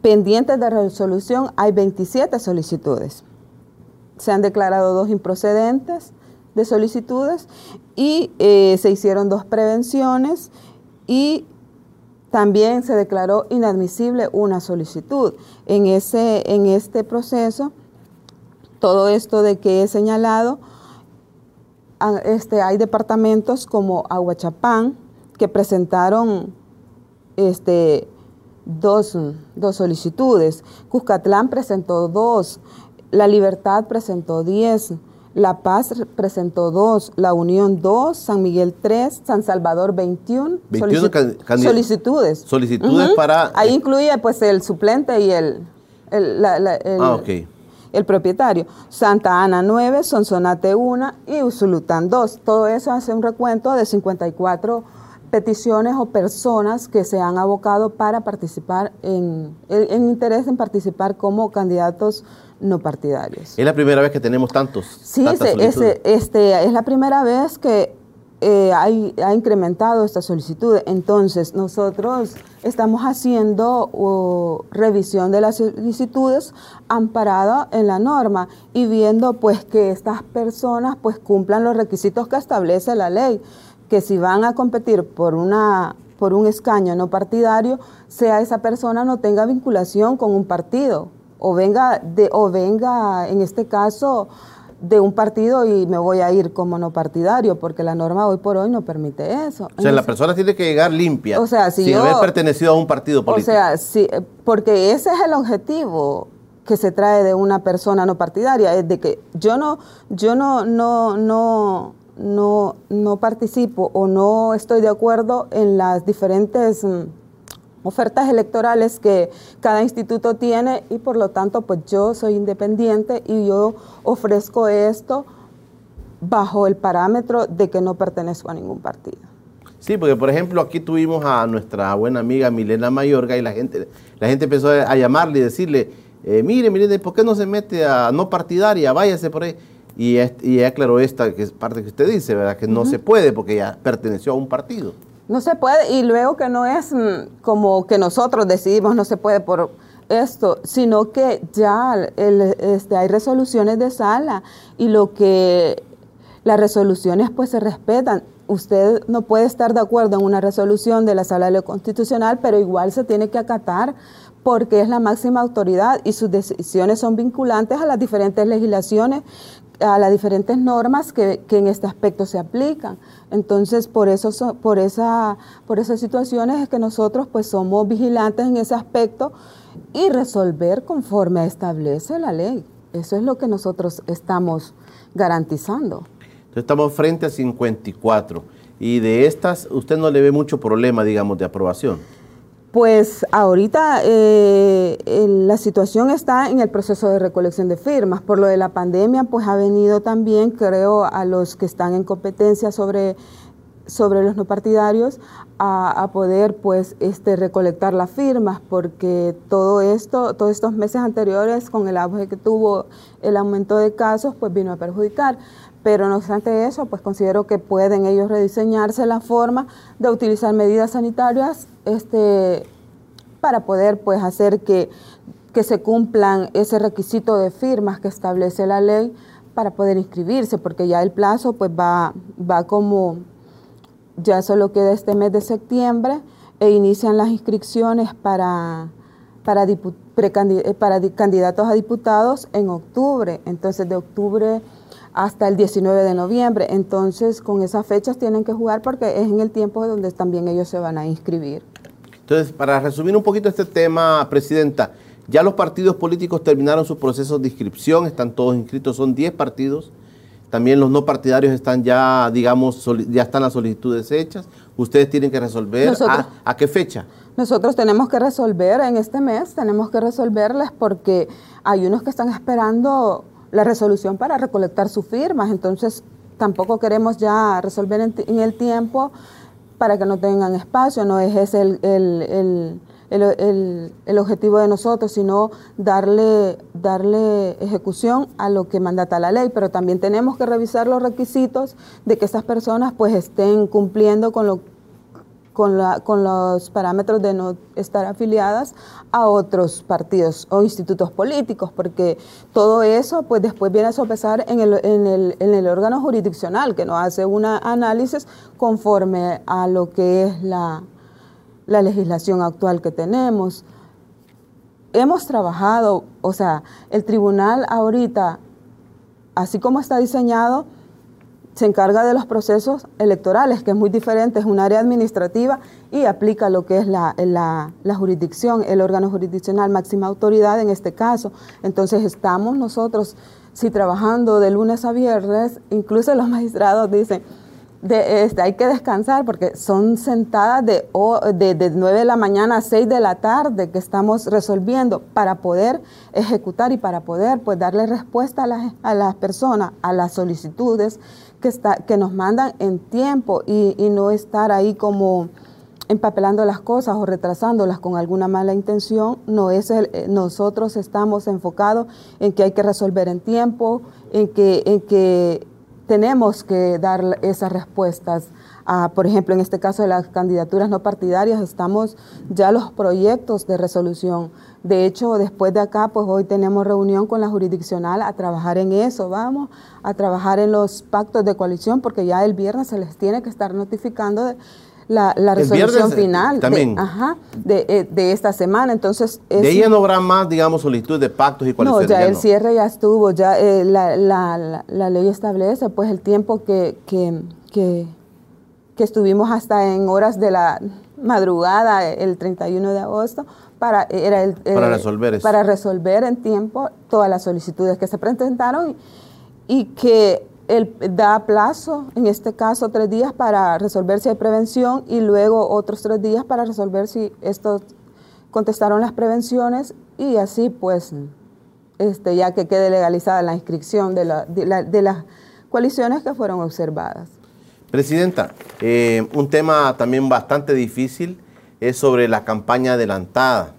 [SPEAKER 2] Pendientes de resolución hay 27 solicitudes. Se han declarado dos improcedentes de solicitudes y eh, se hicieron dos prevenciones y también se declaró inadmisible una solicitud. En, ese, en este proceso, todo esto de que he señalado, este, hay departamentos como Aguachapán que presentaron este, dos, dos solicitudes, Cuscatlán presentó dos, La Libertad presentó diez, la Paz presentó dos, La Unión dos, San Miguel tres, San Salvador 21,
[SPEAKER 1] 21
[SPEAKER 2] solicitudes.
[SPEAKER 1] Solicitudes para...
[SPEAKER 2] Ahí incluye pues el suplente y el, el,
[SPEAKER 1] ah,
[SPEAKER 2] el propietario. Santa Ana 9, Sonsonate 1 y Usulután 2. Todo eso hace un recuento de 54 peticiones o personas que se han abocado para participar en, en interés en participar como candidatos no partidarios.
[SPEAKER 1] ¿Es la primera vez que tenemos tantos?
[SPEAKER 2] Sí, este, es la primera vez que eh, hay, ha incrementado esta solicitud. Entonces, nosotros estamos haciendo revisión de las solicitudes amparada en la norma y viendo pues que estas personas pues cumplan los requisitos que establece la ley, que si van a competir por una por un escaño no partidario, sea esa persona no tenga vinculación con un partido o venga de o venga en este caso de un partido y me voy a ir como no partidario, porque la norma hoy por hoy no permite eso.
[SPEAKER 1] O sea, la persona tiene que llegar limpia,
[SPEAKER 2] o sea, si
[SPEAKER 1] sin haber pertenecido a un partido político.
[SPEAKER 2] O sea, sí, porque ese es el objetivo que se trae de una persona no partidaria, es de que yo no, yo no, no, no, no, no participo o no estoy de acuerdo en las diferentes mm, ofertas electorales que cada instituto tiene y por lo tanto pues yo soy independiente y yo ofrezco esto bajo el parámetro de que no pertenezco a ningún partido.
[SPEAKER 1] Sí, porque por ejemplo aquí tuvimos a nuestra buena amiga Milena Mayorga y la gente, la gente empezó a llamarle y decirle, eh, mire, mire, ¿por qué no se mete a no partidaria? Váyase por ahí. Y, y aclaró esta que es parte que usted dice, ¿verdad? Que no se puede porque ya perteneció a un partido.
[SPEAKER 2] No se puede, y luego que no es mm, como que nosotros decidimos no se puede por esto, sino que ya este, hay resoluciones de sala y lo que las resoluciones pues se respetan. Usted no puede estar de acuerdo en una resolución de la sala de lo constitucional, pero igual se tiene que acatar porque es la máxima autoridad y sus decisiones son vinculantes a las diferentes legislaciones a las diferentes normas que, en este aspecto se aplican. Entonces, por eso por esa por esas situaciones es que nosotros pues somos vigilantes en ese aspecto y resolver conforme establece la ley. Eso es lo que nosotros estamos garantizando.
[SPEAKER 1] Entonces, estamos frente a 54 y de estas usted no le ve mucho problema, digamos, de aprobación.
[SPEAKER 2] Pues ahorita eh, la situación está en el proceso de recolección de firmas. Por lo de la pandemia, pues ha venido también, creo, a los que están en competencia sobre, sobre los no partidarios a, poder pues este recolectar las firmas porque todo esto todos estos meses anteriores con el auge que tuvo el aumento de casos pues vino a perjudicar pero no obstante eso, pues considero que pueden ellos rediseñarse la forma de utilizar medidas sanitarias este, para poder pues hacer que, que se cumplan ese requisito de firmas que establece la ley para poder inscribirse, porque ya el plazo pues va, va como, ya solo queda este mes de septiembre e inician las inscripciones para, para, para candidatos a diputados en octubre. Entonces de octubre hasta el 19 de noviembre. Entonces, con esas fechas tienen que jugar porque es en el tiempo donde también ellos se van a inscribir.
[SPEAKER 1] Entonces, para resumir un poquito este tema, Presidenta, ya los partidos políticos terminaron sus procesos de inscripción, están todos inscritos, son 10 partidos. También los no partidarios están ya, digamos, ya están las solicitudes hechas. Ustedes tienen que resolver a qué fecha.
[SPEAKER 2] Nosotros tenemos que resolver en este mes, tenemos que resolverles porque hay unos que están esperando la resolución para recolectar sus firmas. Entonces, tampoco queremos ya resolver en, el tiempo para que no tengan espacio, no es ese el, el, objetivo de nosotros, sino darle, darle ejecución a lo que mandata la ley, pero también tenemos que revisar los requisitos de que esas personas pues estén cumpliendo con lo con, la, con los parámetros de no estar afiliadas a otros partidos o institutos políticos, porque todo eso pues después viene a sopesar en el, órgano jurisdiccional, que nos hace un análisis conforme a lo que es la legislación actual que tenemos. Hemos trabajado, o sea, el tribunal ahorita, así como está diseñado, se encarga de los procesos electorales, que es muy diferente, es un área administrativa y aplica lo que es la, la, jurisdicción, el órgano jurisdiccional, máxima autoridad en este caso. Entonces estamos nosotros, si trabajando de lunes a viernes, incluso los <laughs> magistrados dicen, de, este, hay que descansar porque son sentadas de, de, de, 9 de la mañana a 6 de la tarde que estamos resolviendo para poder ejecutar y para poder pues darle respuesta a las, a las personas, a las solicitudes que, está, que nos mandan en tiempo y, no estar ahí como empapelando las cosas o retrasándolas con alguna mala intención, no es el, eh, nosotros estamos enfocados en que hay que resolver en tiempo, en que, en que tenemos que dar esas respuestas. A, por ejemplo, en este caso de las candidaturas no partidarias, estamos ya los proyectos de resolución de hecho, después de acá, pues hoy tenemos reunión con la jurisdiccional a trabajar en eso, vamos, a trabajar en los pactos de coalición, porque ya el viernes se les tiene que estar notificando la, la resolución
[SPEAKER 1] eh,
[SPEAKER 2] final
[SPEAKER 1] también.
[SPEAKER 2] De, ajá, de, eh, de esta semana. Entonces,
[SPEAKER 1] De
[SPEAKER 2] es-
[SPEAKER 1] ahí ya no habrá más, digamos, solicitud de pactos y
[SPEAKER 2] no,
[SPEAKER 1] coaliciones.
[SPEAKER 2] ya el
[SPEAKER 1] no.
[SPEAKER 2] cierre ya estuvo, ya eh, la, la- la- ley establece pues el tiempo que, que, que, que estuvimos hasta en horas de la madrugada el 31 de agosto para, era el,
[SPEAKER 1] Para
[SPEAKER 2] eh,
[SPEAKER 1] resolver eso.
[SPEAKER 2] para resolver en tiempo todas las solicitudes que se presentaron y que él da plazo, en este caso tres días para resolver si hay prevención y luego otros tres días para resolver si estos contestaron las prevenciones y así pues este, ya que quede legalizada la inscripción de, la- de la- de las coaliciones que fueron observadas.
[SPEAKER 1] Presidenta, eh, un tema también bastante difícil es sobre la campaña adelantada.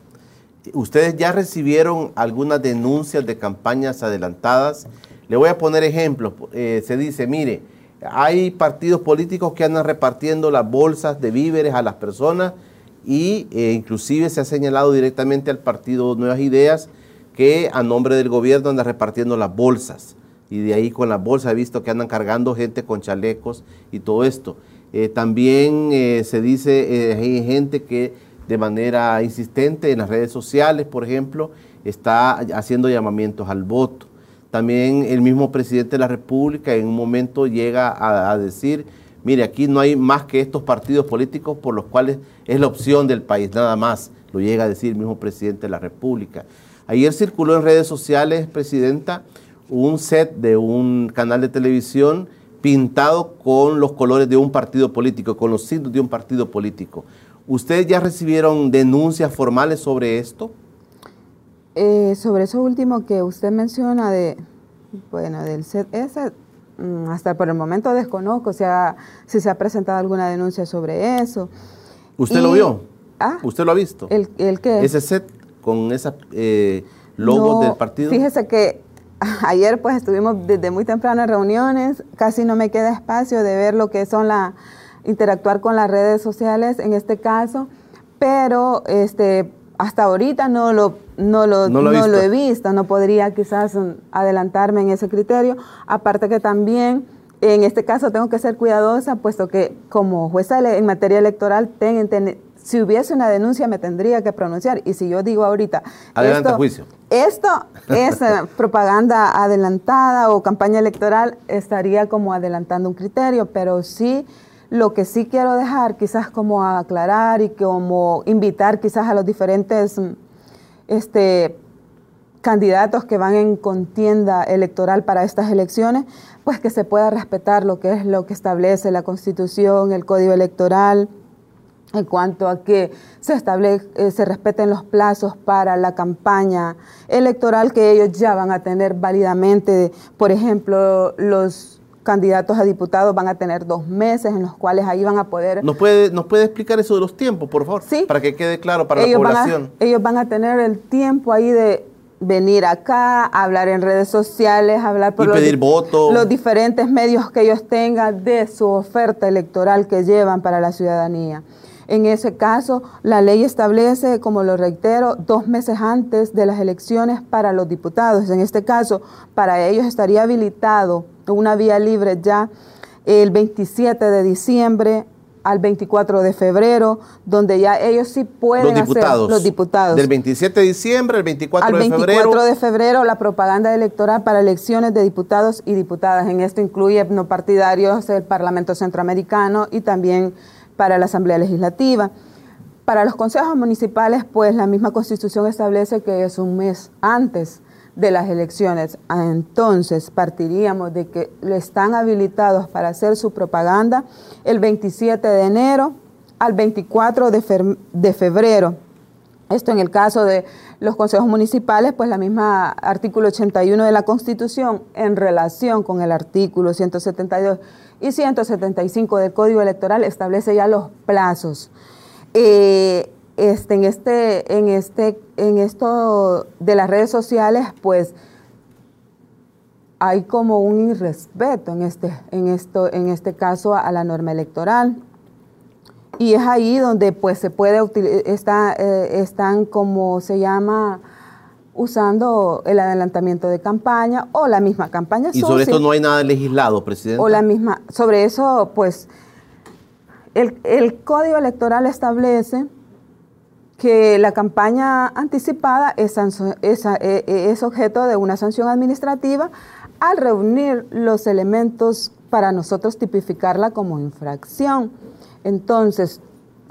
[SPEAKER 1] ¿Ustedes ya recibieron algunas denuncias de campañas adelantadas? Le voy a poner ejemplos. Eh, se dice, mire, hay partidos políticos que andan repartiendo las bolsas de víveres a las personas y eh, inclusive se ha señalado directamente al partido Nuevas Ideas que a nombre del gobierno anda repartiendo las bolsas y de ahí con las bolsas he visto que andan cargando gente con chalecos y todo esto. Eh, también eh, se dice, eh, hay gente que de manera insistente en las redes sociales, por ejemplo, está haciendo llamamientos al voto. También el mismo presidente de la República en un momento llega a, a decir, mire, aquí no hay más que estos partidos políticos por los cuales es la opción del país, nada más, lo llega a decir el mismo presidente de la República. Ayer circuló en redes sociales, Presidenta, un set de un canal de televisión pintado con los colores de un partido político, con los signos de un partido político. ¿Ustedes ya recibieron denuncias formales sobre esto?
[SPEAKER 2] Eh, sobre eso último que usted menciona de, bueno, del CES, mm, hasta por el momento desconozco si, ha- si se ha presentado alguna denuncia sobre eso.
[SPEAKER 1] ¿Usted
[SPEAKER 2] Y-
[SPEAKER 1] lo vio?
[SPEAKER 2] Ah,
[SPEAKER 1] ¿Usted lo ha visto?
[SPEAKER 2] ¿El, el qué?
[SPEAKER 1] Ese set con esa eh,
[SPEAKER 2] No,
[SPEAKER 1] del partido.
[SPEAKER 2] Fíjese que <laughs> ayer pues estuvimos desde muy temprano en reuniones, casi no me queda espacio de ver lo que son la interactuar con las redes sociales en este caso, pero este hasta ahorita no lo no lo,
[SPEAKER 1] No lo
[SPEAKER 2] no he visto, no podría quizás adelantarme en ese criterio, aparte que también en este caso tengo que ser cuidadosa, puesto que como jueza en materia electoral, ten- ten- si hubiese una denuncia me tendría que pronunciar. Y si yo digo ahorita,
[SPEAKER 1] Adelante,
[SPEAKER 2] esto,
[SPEAKER 1] juicio.
[SPEAKER 2] Esto es eh, <laughs> propaganda adelantada o campaña electoral, estaría como adelantando un criterio, pero sí, lo que sí quiero dejar quizás como aclarar y como invitar quizás a los diferentes mm, este, candidatos que van en contienda electoral para estas elecciones, pues que se pueda respetar lo que es lo que establece la Constitución, el Código Electoral, en cuanto a que se, estable, eh, se respeten los plazos para la campaña electoral que ellos ya van a tener válidamente. Por ejemplo, los candidatos a diputados van a tener dos meses en los cuales ahí van a poder...
[SPEAKER 1] ¿Nos puede, ¿Nos puede explicar eso de los tiempos, por favor?
[SPEAKER 2] Sí.
[SPEAKER 1] Para que quede claro para
[SPEAKER 2] ellos
[SPEAKER 1] la
[SPEAKER 2] van a-
[SPEAKER 1] población.
[SPEAKER 2] ellos van a tener el tiempo ahí de venir acá, hablar en redes sociales, hablar por
[SPEAKER 1] Y
[SPEAKER 2] los,
[SPEAKER 1] pedir
[SPEAKER 2] di-
[SPEAKER 1] voto.
[SPEAKER 2] los diferentes medios que ellos tengan de su oferta electoral que llevan para la ciudadanía. En ese caso, la ley establece, como lo reitero, dos meses antes de las elecciones para los diputados. En este caso, para ellos estaría habilitado una vía libre ya el 27 de diciembre al 24 de febrero, donde ya ellos sí pueden
[SPEAKER 1] Los diputados.
[SPEAKER 2] hacer los diputados.
[SPEAKER 1] Del 27 de diciembre al 24
[SPEAKER 2] al
[SPEAKER 1] de
[SPEAKER 2] 24
[SPEAKER 1] febrero.
[SPEAKER 2] de febrero la propaganda electoral para elecciones de diputados y diputadas. En esto incluye no partidarios, el Parlamento Centroamericano y también para la Asamblea Legislativa. Para los consejos municipales, pues la misma constitución establece que es un mes antes de las elecciones. Ah, Entonces, partiríamos de que están habilitados para hacer su propaganda el 27 de enero al 24 de, de febrero. Esto en el caso de los consejos municipales, pues la misma artículo 81 de la Constitución en relación con el artículo 172 y 175 del Código Electoral establece ya los plazos. Eh, este, en, este, en, este, en esto de las redes sociales, pues hay como un irrespeto en este, en esto, en este caso a la norma electoral. Y es ahí donde pues se puede util- está, eh, están como se llama usando el adelantamiento de campaña o la misma campaña
[SPEAKER 1] Y sobre esto no hay nada legislado, presidente.
[SPEAKER 2] o la misma sobre eso pues el, código electoral establece que la campaña anticipada es, e, es, objeto de una sanción administrativa al reunir los elementos para nosotros tipificarla como infracción. Entonces,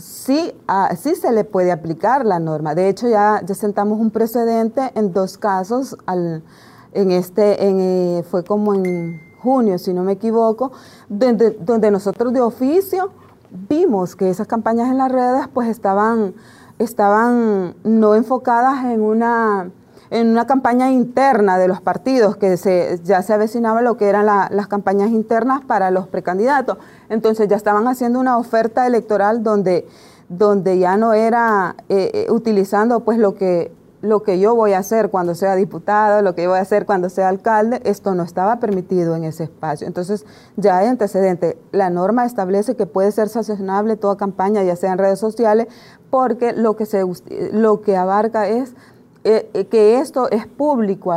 [SPEAKER 2] sí, ah, sí se le puede aplicar la norma. De hecho, ya, sentamos un precedente en dos casos. Al, en este, en, eh, fue como en junio, si no me equivoco, donde, donde nosotros de oficio vimos que esas campañas en las redes pues estaban, estaban no enfocadas en una, en una campaña interna de los partidos, que se, ya se avecinaba lo que eran las campañas internas para los precandidatos. Entonces ya estaban haciendo una oferta electoral donde, donde ya no era eh, eh, utilizando pues lo que lo que yo voy a hacer cuando sea diputado, lo que yo voy a hacer cuando sea alcalde, esto no estaba permitido en ese espacio. Entonces, ya hay antecedente. La norma establece que puede ser sancionable toda campaña, ya sea en redes sociales, porque lo que, se, lo que abarca es eh, eh, que esto es público.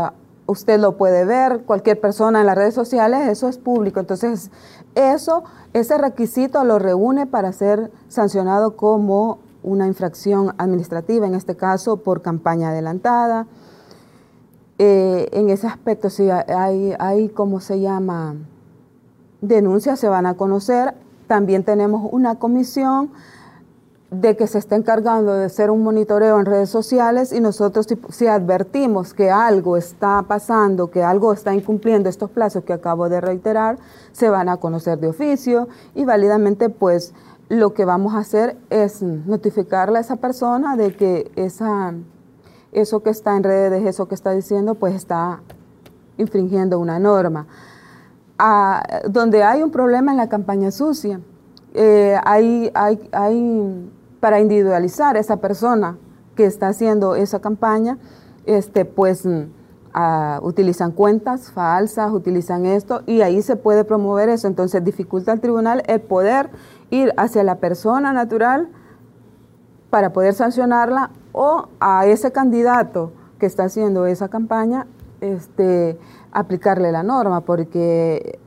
[SPEAKER 2] Usted lo puede ver, cualquier persona en las redes sociales, eso es público. Entonces, eso, ese requisito lo reúne para ser sancionado como una infracción administrativa, en este caso por campaña adelantada. Eh, en ese aspecto, sí, hay, hay, ¿cómo se llama? Denuncias se van a conocer. También tenemos una comisión de que se está encargando de hacer un monitoreo en redes sociales y nosotros si, advertimos que algo está pasando, que algo está incumpliendo estos plazos que acabo de reiterar, se van a conocer de oficio y válidamente pues lo que vamos a hacer es notificarle a esa persona de que esa, eso que está en redes, eso que está diciendo, pues está infringiendo una norma. Ah, donde hay un problema en la campaña sucia, eh, hay, hay, hay, para individualizar a esa persona que está haciendo esa campaña, este, pues ah, utilizan cuentas falsas, utilizan esto, y ahí se puede promover eso. Entonces dificulta al tribunal el poder ir hacia la persona natural para poder sancionarla o a ese candidato que está haciendo esa campaña este, aplicarle la norma, porque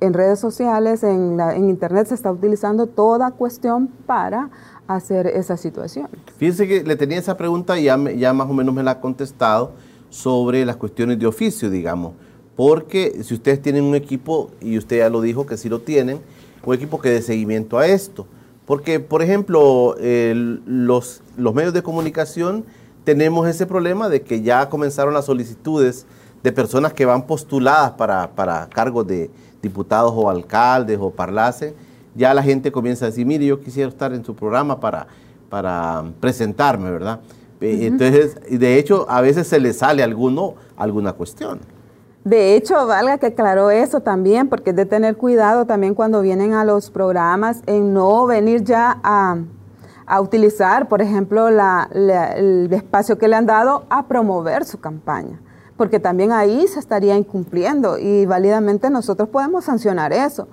[SPEAKER 2] en redes sociales, en, en Internet se está utilizando toda cuestión para hacer esa situación.
[SPEAKER 1] Fíjense que le tenía esa pregunta y ya, ya más o menos me la ha contestado sobre las cuestiones de oficio, digamos, porque si ustedes tienen un equipo, y usted ya lo dijo que sí lo tienen, un equipo que dé seguimiento a esto. Porque, por ejemplo, los, los medios de comunicación tenemos ese problema de que ya comenzaron las solicitudes de personas que van postuladas para, para cargos de diputados o alcaldes o parlaces. Ya la gente comienza a decir, mire, yo quisiera estar en su programa para, para presentarme, ¿verdad? Entonces, de hecho, a veces se le sale a alguno alguna cuestión.
[SPEAKER 2] De hecho, valga que aclaró eso también, porque es de tener cuidado también cuando vienen a los programas en no venir ya a, utilizar, por ejemplo, el espacio que le han dado a promover su campaña, porque también ahí se estaría incumpliendo y válidamente nosotros podemos sancionar eso,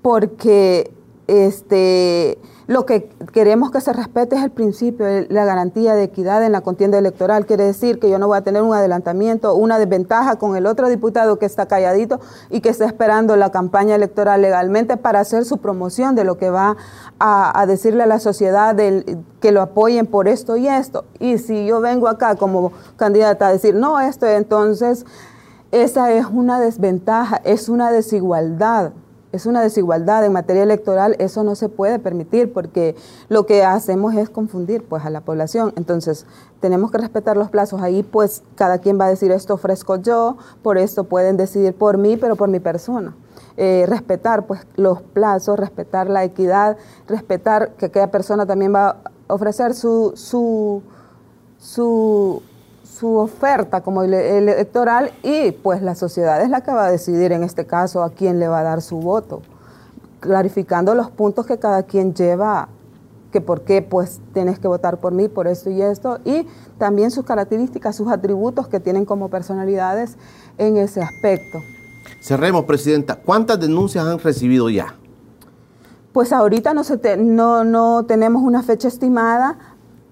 [SPEAKER 2] porque este lo que queremos que se respete es el principio, la garantía de equidad en la contienda electoral. Quiere decir que yo no voy a tener un adelantamiento, una desventaja con el otro diputado que está calladito y que está esperando la campaña electoral legalmente para hacer su promoción de lo que va a, decirle a la sociedad que lo apoyen por esto y esto. Y si yo vengo acá como candidata a decir, no, esto, entonces esa es una desventaja, es una desigualdad es una desigualdad en materia electoral, eso no se puede permitir porque lo que hacemos es confundir pues a la población. Entonces, tenemos que respetar los plazos. Ahí pues cada quien va a decir esto ofrezco yo, por esto pueden decidir por mí, pero por mi persona. Eh, respetar pues los plazos, respetar la equidad, respetar que aquella persona también va a ofrecer su, su, su su oferta como electoral y pues la sociedad es la que va a decidir en este caso a quién le va a dar su voto, clarificando los puntos que cada quien lleva, que por qué pues tienes que votar por mí, por esto y esto, y también sus características, sus atributos que tienen como personalidades en ese aspecto.
[SPEAKER 1] Cerremos, Presidenta. ¿Cuántas denuncias han recibido ya?
[SPEAKER 2] Pues ahorita no, se no, no tenemos una fecha estimada,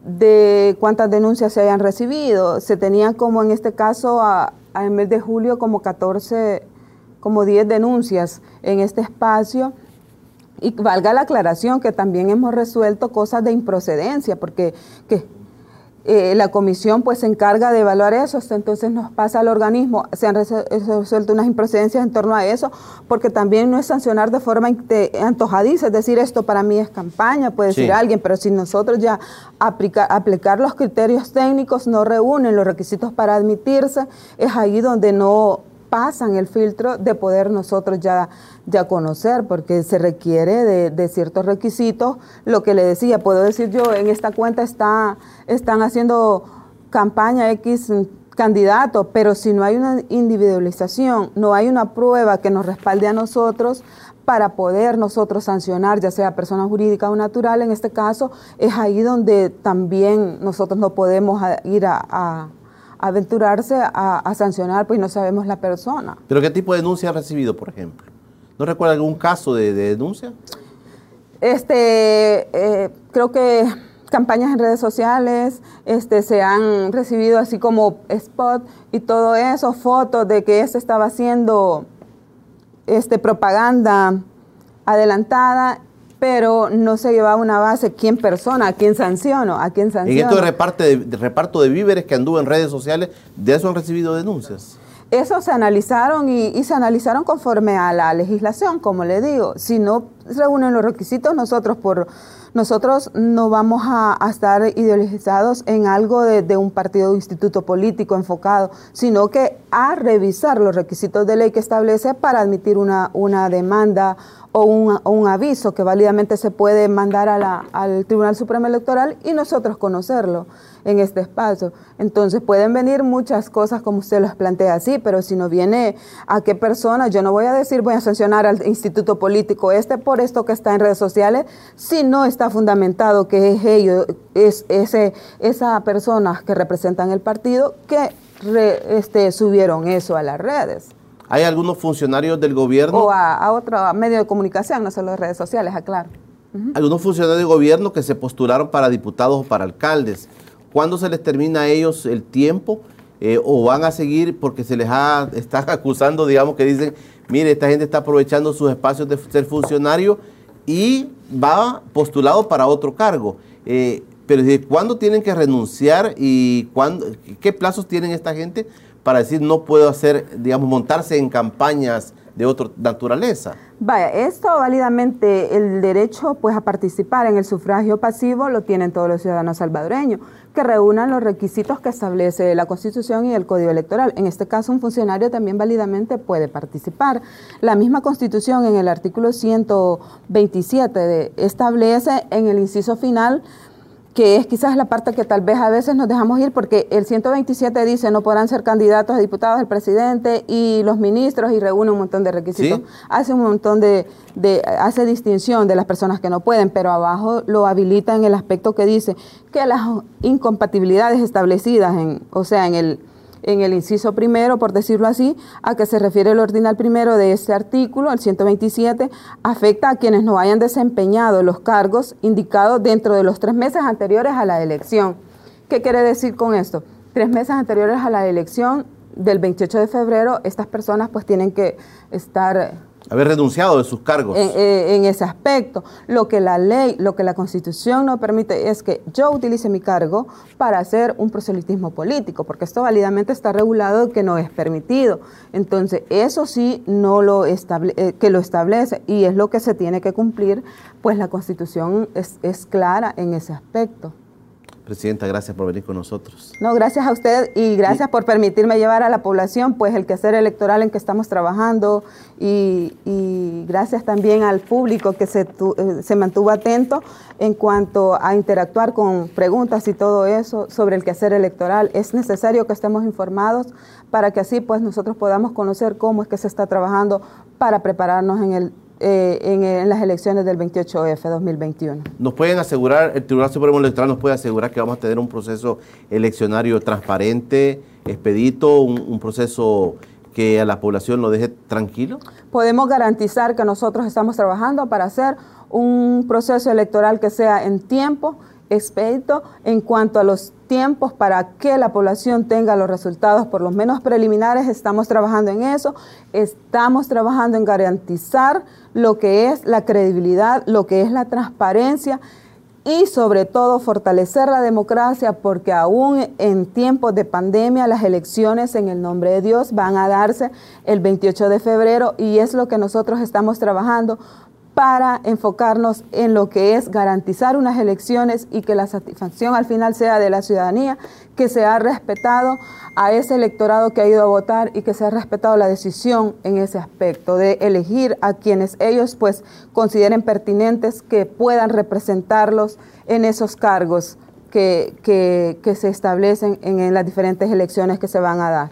[SPEAKER 2] de cuántas denuncias se hayan recibido. Se tenían como en este caso a, mes de julio como 14, como 10 denuncias en este espacio. Y valga la aclaración que también hemos resuelto cosas de improcedencia, porque que eh, la comisión pues se encarga de evaluar eso, entonces nos pasa al organismo, se han resuelto unas improcedencias en torno a eso, porque también no es sancionar de forma antojadiza, es decir, esto para mí es campaña, puede decir alguien, pero si nosotros ya aplicar los criterios técnicos no reúnen los requisitos para admitirse, es ahí donde no pasan el filtro de poder nosotros ya, ya conocer, porque se requiere de, ciertos requisitos. Lo que le decía, puedo decir yo, en esta cuenta está, están haciendo campaña X candidato, pero si no hay una individualización, no hay una prueba que nos respalde a nosotros para poder nosotros sancionar, ya sea persona jurídica o natural, en este caso, es ahí donde también nosotros no podemos ir a aventurarse a, sancionar, pues no sabemos la persona.
[SPEAKER 1] ¿Pero qué tipo de denuncia ha recibido, por ejemplo? ¿No recuerda algún caso de, denuncia?
[SPEAKER 2] Este, eh, creo que campañas en redes sociales este, se han recibido así como spot y todo eso, fotos de que se estaba haciendo este, propaganda adelantada pero no se llevaba una base quién persona, a quién sanciono, a quién sanciono.
[SPEAKER 1] En esto de, de, reparto de víveres que anduvo en redes sociales, ¿de eso han recibido denuncias?
[SPEAKER 2] Eso se analizaron y, se analizaron conforme a la legislación, como le digo. Si no reúnen los requisitos, nosotros por nosotros no vamos a, estar ideologizados en algo de, un partido o instituto político enfocado, sino que a revisar los requisitos de ley que establece para admitir una, una demanda o un, aviso que válidamente se puede mandar al Tribunal Supremo Electoral y nosotros conocerlo en este espacio. Entonces pueden venir muchas cosas como usted las plantea así, pero si no viene a qué persona, yo no voy a decir voy a sancionar al instituto político este por esto que está en redes sociales, si no está fundamentado que es ellos, es ese, esa persona que representan el partido que este, subieron eso a las redes.
[SPEAKER 1] ¿Hay algunos funcionarios del gobierno?
[SPEAKER 2] O a, otro medio de comunicación, no solo de redes sociales, aclaro.
[SPEAKER 1] Algunos funcionarios del gobierno que se postularon para diputados o para alcaldes. ¿Cuándo se les termina a ellos el tiempo? Eh, ¿O van a seguir porque se les ha, <laughs> están acusando, digamos, que dicen, mire, esta gente está aprovechando sus espacios de ser funcionario y va postulado para otro cargo? Eh, pero ¿cuándo tienen que renunciar y cuándo, qué plazos tienen esta gente para decir no puedo hacer, digamos, montarse en campañas de otra naturaleza.
[SPEAKER 2] Vaya, esto válidamente el derecho pues a participar en el sufragio pasivo lo tienen todos los ciudadanos salvadoreños, que reúnan los requisitos que establece la Constitución y el Código Electoral. En este caso, un funcionario también válidamente puede participar. La misma Constitución en el artículo 127 establece en el inciso final que es quizás la parte que tal vez a veces nos dejamos ir porque el 127 dice no podrán ser candidatos a diputados del presidente y los ministros y reúne un montón de requisitos. Hace un montón de, de, hace distinción de las personas que no pueden, pero abajo lo habilita en el aspecto que dice que las incompatibilidades establecidas en, o sea, en el en el inciso primero, por decirlo así, a que se refiere el ordinal primero de este artículo, el 127, afecta a quienes no hayan desempeñado los cargos indicados dentro de los tres meses anteriores a la elección. ¿Qué quiere decir con esto? Tres meses anteriores a la elección del 28 de febrero, estas personas pues tienen que estar
[SPEAKER 1] haber renunciado de sus cargos.
[SPEAKER 2] En, ese aspecto. Lo que la ley, lo que la constitución no permite es que yo utilice mi cargo para hacer un proselitismo político, porque esto válidamente está regulado que no es permitido. Entonces, eso sí no lo estable, eh, que lo establece y es lo que se tiene que cumplir, pues la constitución es, es clara en ese aspecto.
[SPEAKER 1] Presidenta, gracias por venir con nosotros.
[SPEAKER 2] No, gracias a usted y gracias por permitirme llevar a la población pues el quehacer electoral en que estamos trabajando y, gracias también al público que se, eh, se, mantuvo atento en cuanto a interactuar con preguntas y todo eso sobre el quehacer electoral. Es necesario que estemos informados para que así pues nosotros podamos conocer cómo es que se está trabajando para prepararnos en el eh, en, las elecciones del 28F 2021.
[SPEAKER 1] ¿Nos pueden asegurar, el Tribunal Supremo Electoral nos puede asegurar que vamos a tener un proceso eleccionario transparente, expedito, un, proceso que a la población lo deje tranquilo?
[SPEAKER 2] Podemos garantizar que nosotros estamos trabajando para hacer un proceso electoral que sea en tiempo expedito en cuanto a los tiempos para que la población tenga los resultados, por lo menos preliminares, estamos trabajando en eso, estamos trabajando en garantizar lo que es la credibilidad, lo que es la transparencia y sobre todo fortalecer la democracia porque aún en tiempos de pandemia las elecciones en el nombre de Dios van a darse el 28 de febrero y es lo que nosotros estamos trabajando para enfocarnos en lo que es garantizar unas elecciones y que la satisfacción al final sea de la ciudadanía, que se ha respetado a ese electorado que ha ido a votar y que se ha respetado la decisión en ese aspecto de elegir a quienes ellos pues consideren pertinentes que puedan representarlos en esos cargos que, que, se establecen en, en las diferentes elecciones que se van a dar.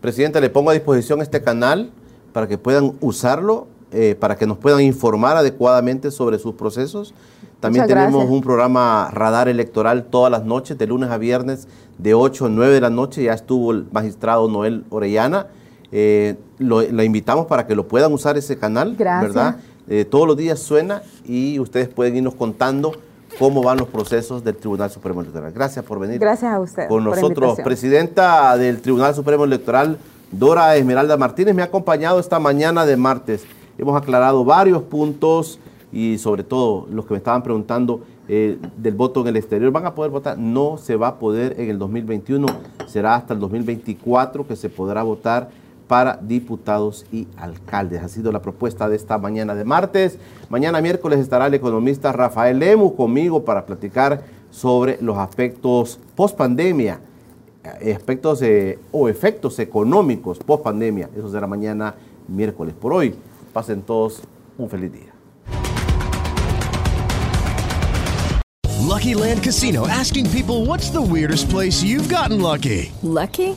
[SPEAKER 1] Presidenta, le pongo a disposición este canal para que puedan usarlo eh, para que nos puedan informar adecuadamente sobre sus procesos. También tenemos un programa radar electoral todas las noches, de lunes a viernes, de 8 a 9 de la noche. Ya estuvo el magistrado Noel Orellana. Eh, lo, la invitamos para que lo puedan usar ese canal, ¿verdad? Eh, todos los días suena y ustedes pueden irnos contando cómo van los procesos del Tribunal Supremo Electoral. Gracias por venir.
[SPEAKER 2] Gracias a usted.
[SPEAKER 1] Con nosotros, presidenta del Tribunal Supremo Electoral, Dora Esmeralda Martínez, me ha acompañado esta mañana de martes. Hemos aclarado varios puntos y sobre todo los que me estaban preguntando eh, del voto en el exterior, ¿van a poder votar? No se va a poder en el 2021, será hasta el 2024 que se podrá votar para diputados y alcaldes. Ha sido la propuesta de esta mañana de martes. Mañana miércoles estará el economista Rafael Lemus conmigo para platicar sobre los aspectos post pandemia, eh, aspectos eh, o efectos económicos post pandemia. Eso será mañana miércoles. Por hoy, Pasen todos un feliz día.
[SPEAKER 3] Lucky Land Casino asking people what's the weirdest place you've gotten lucky?
[SPEAKER 4] Lucky?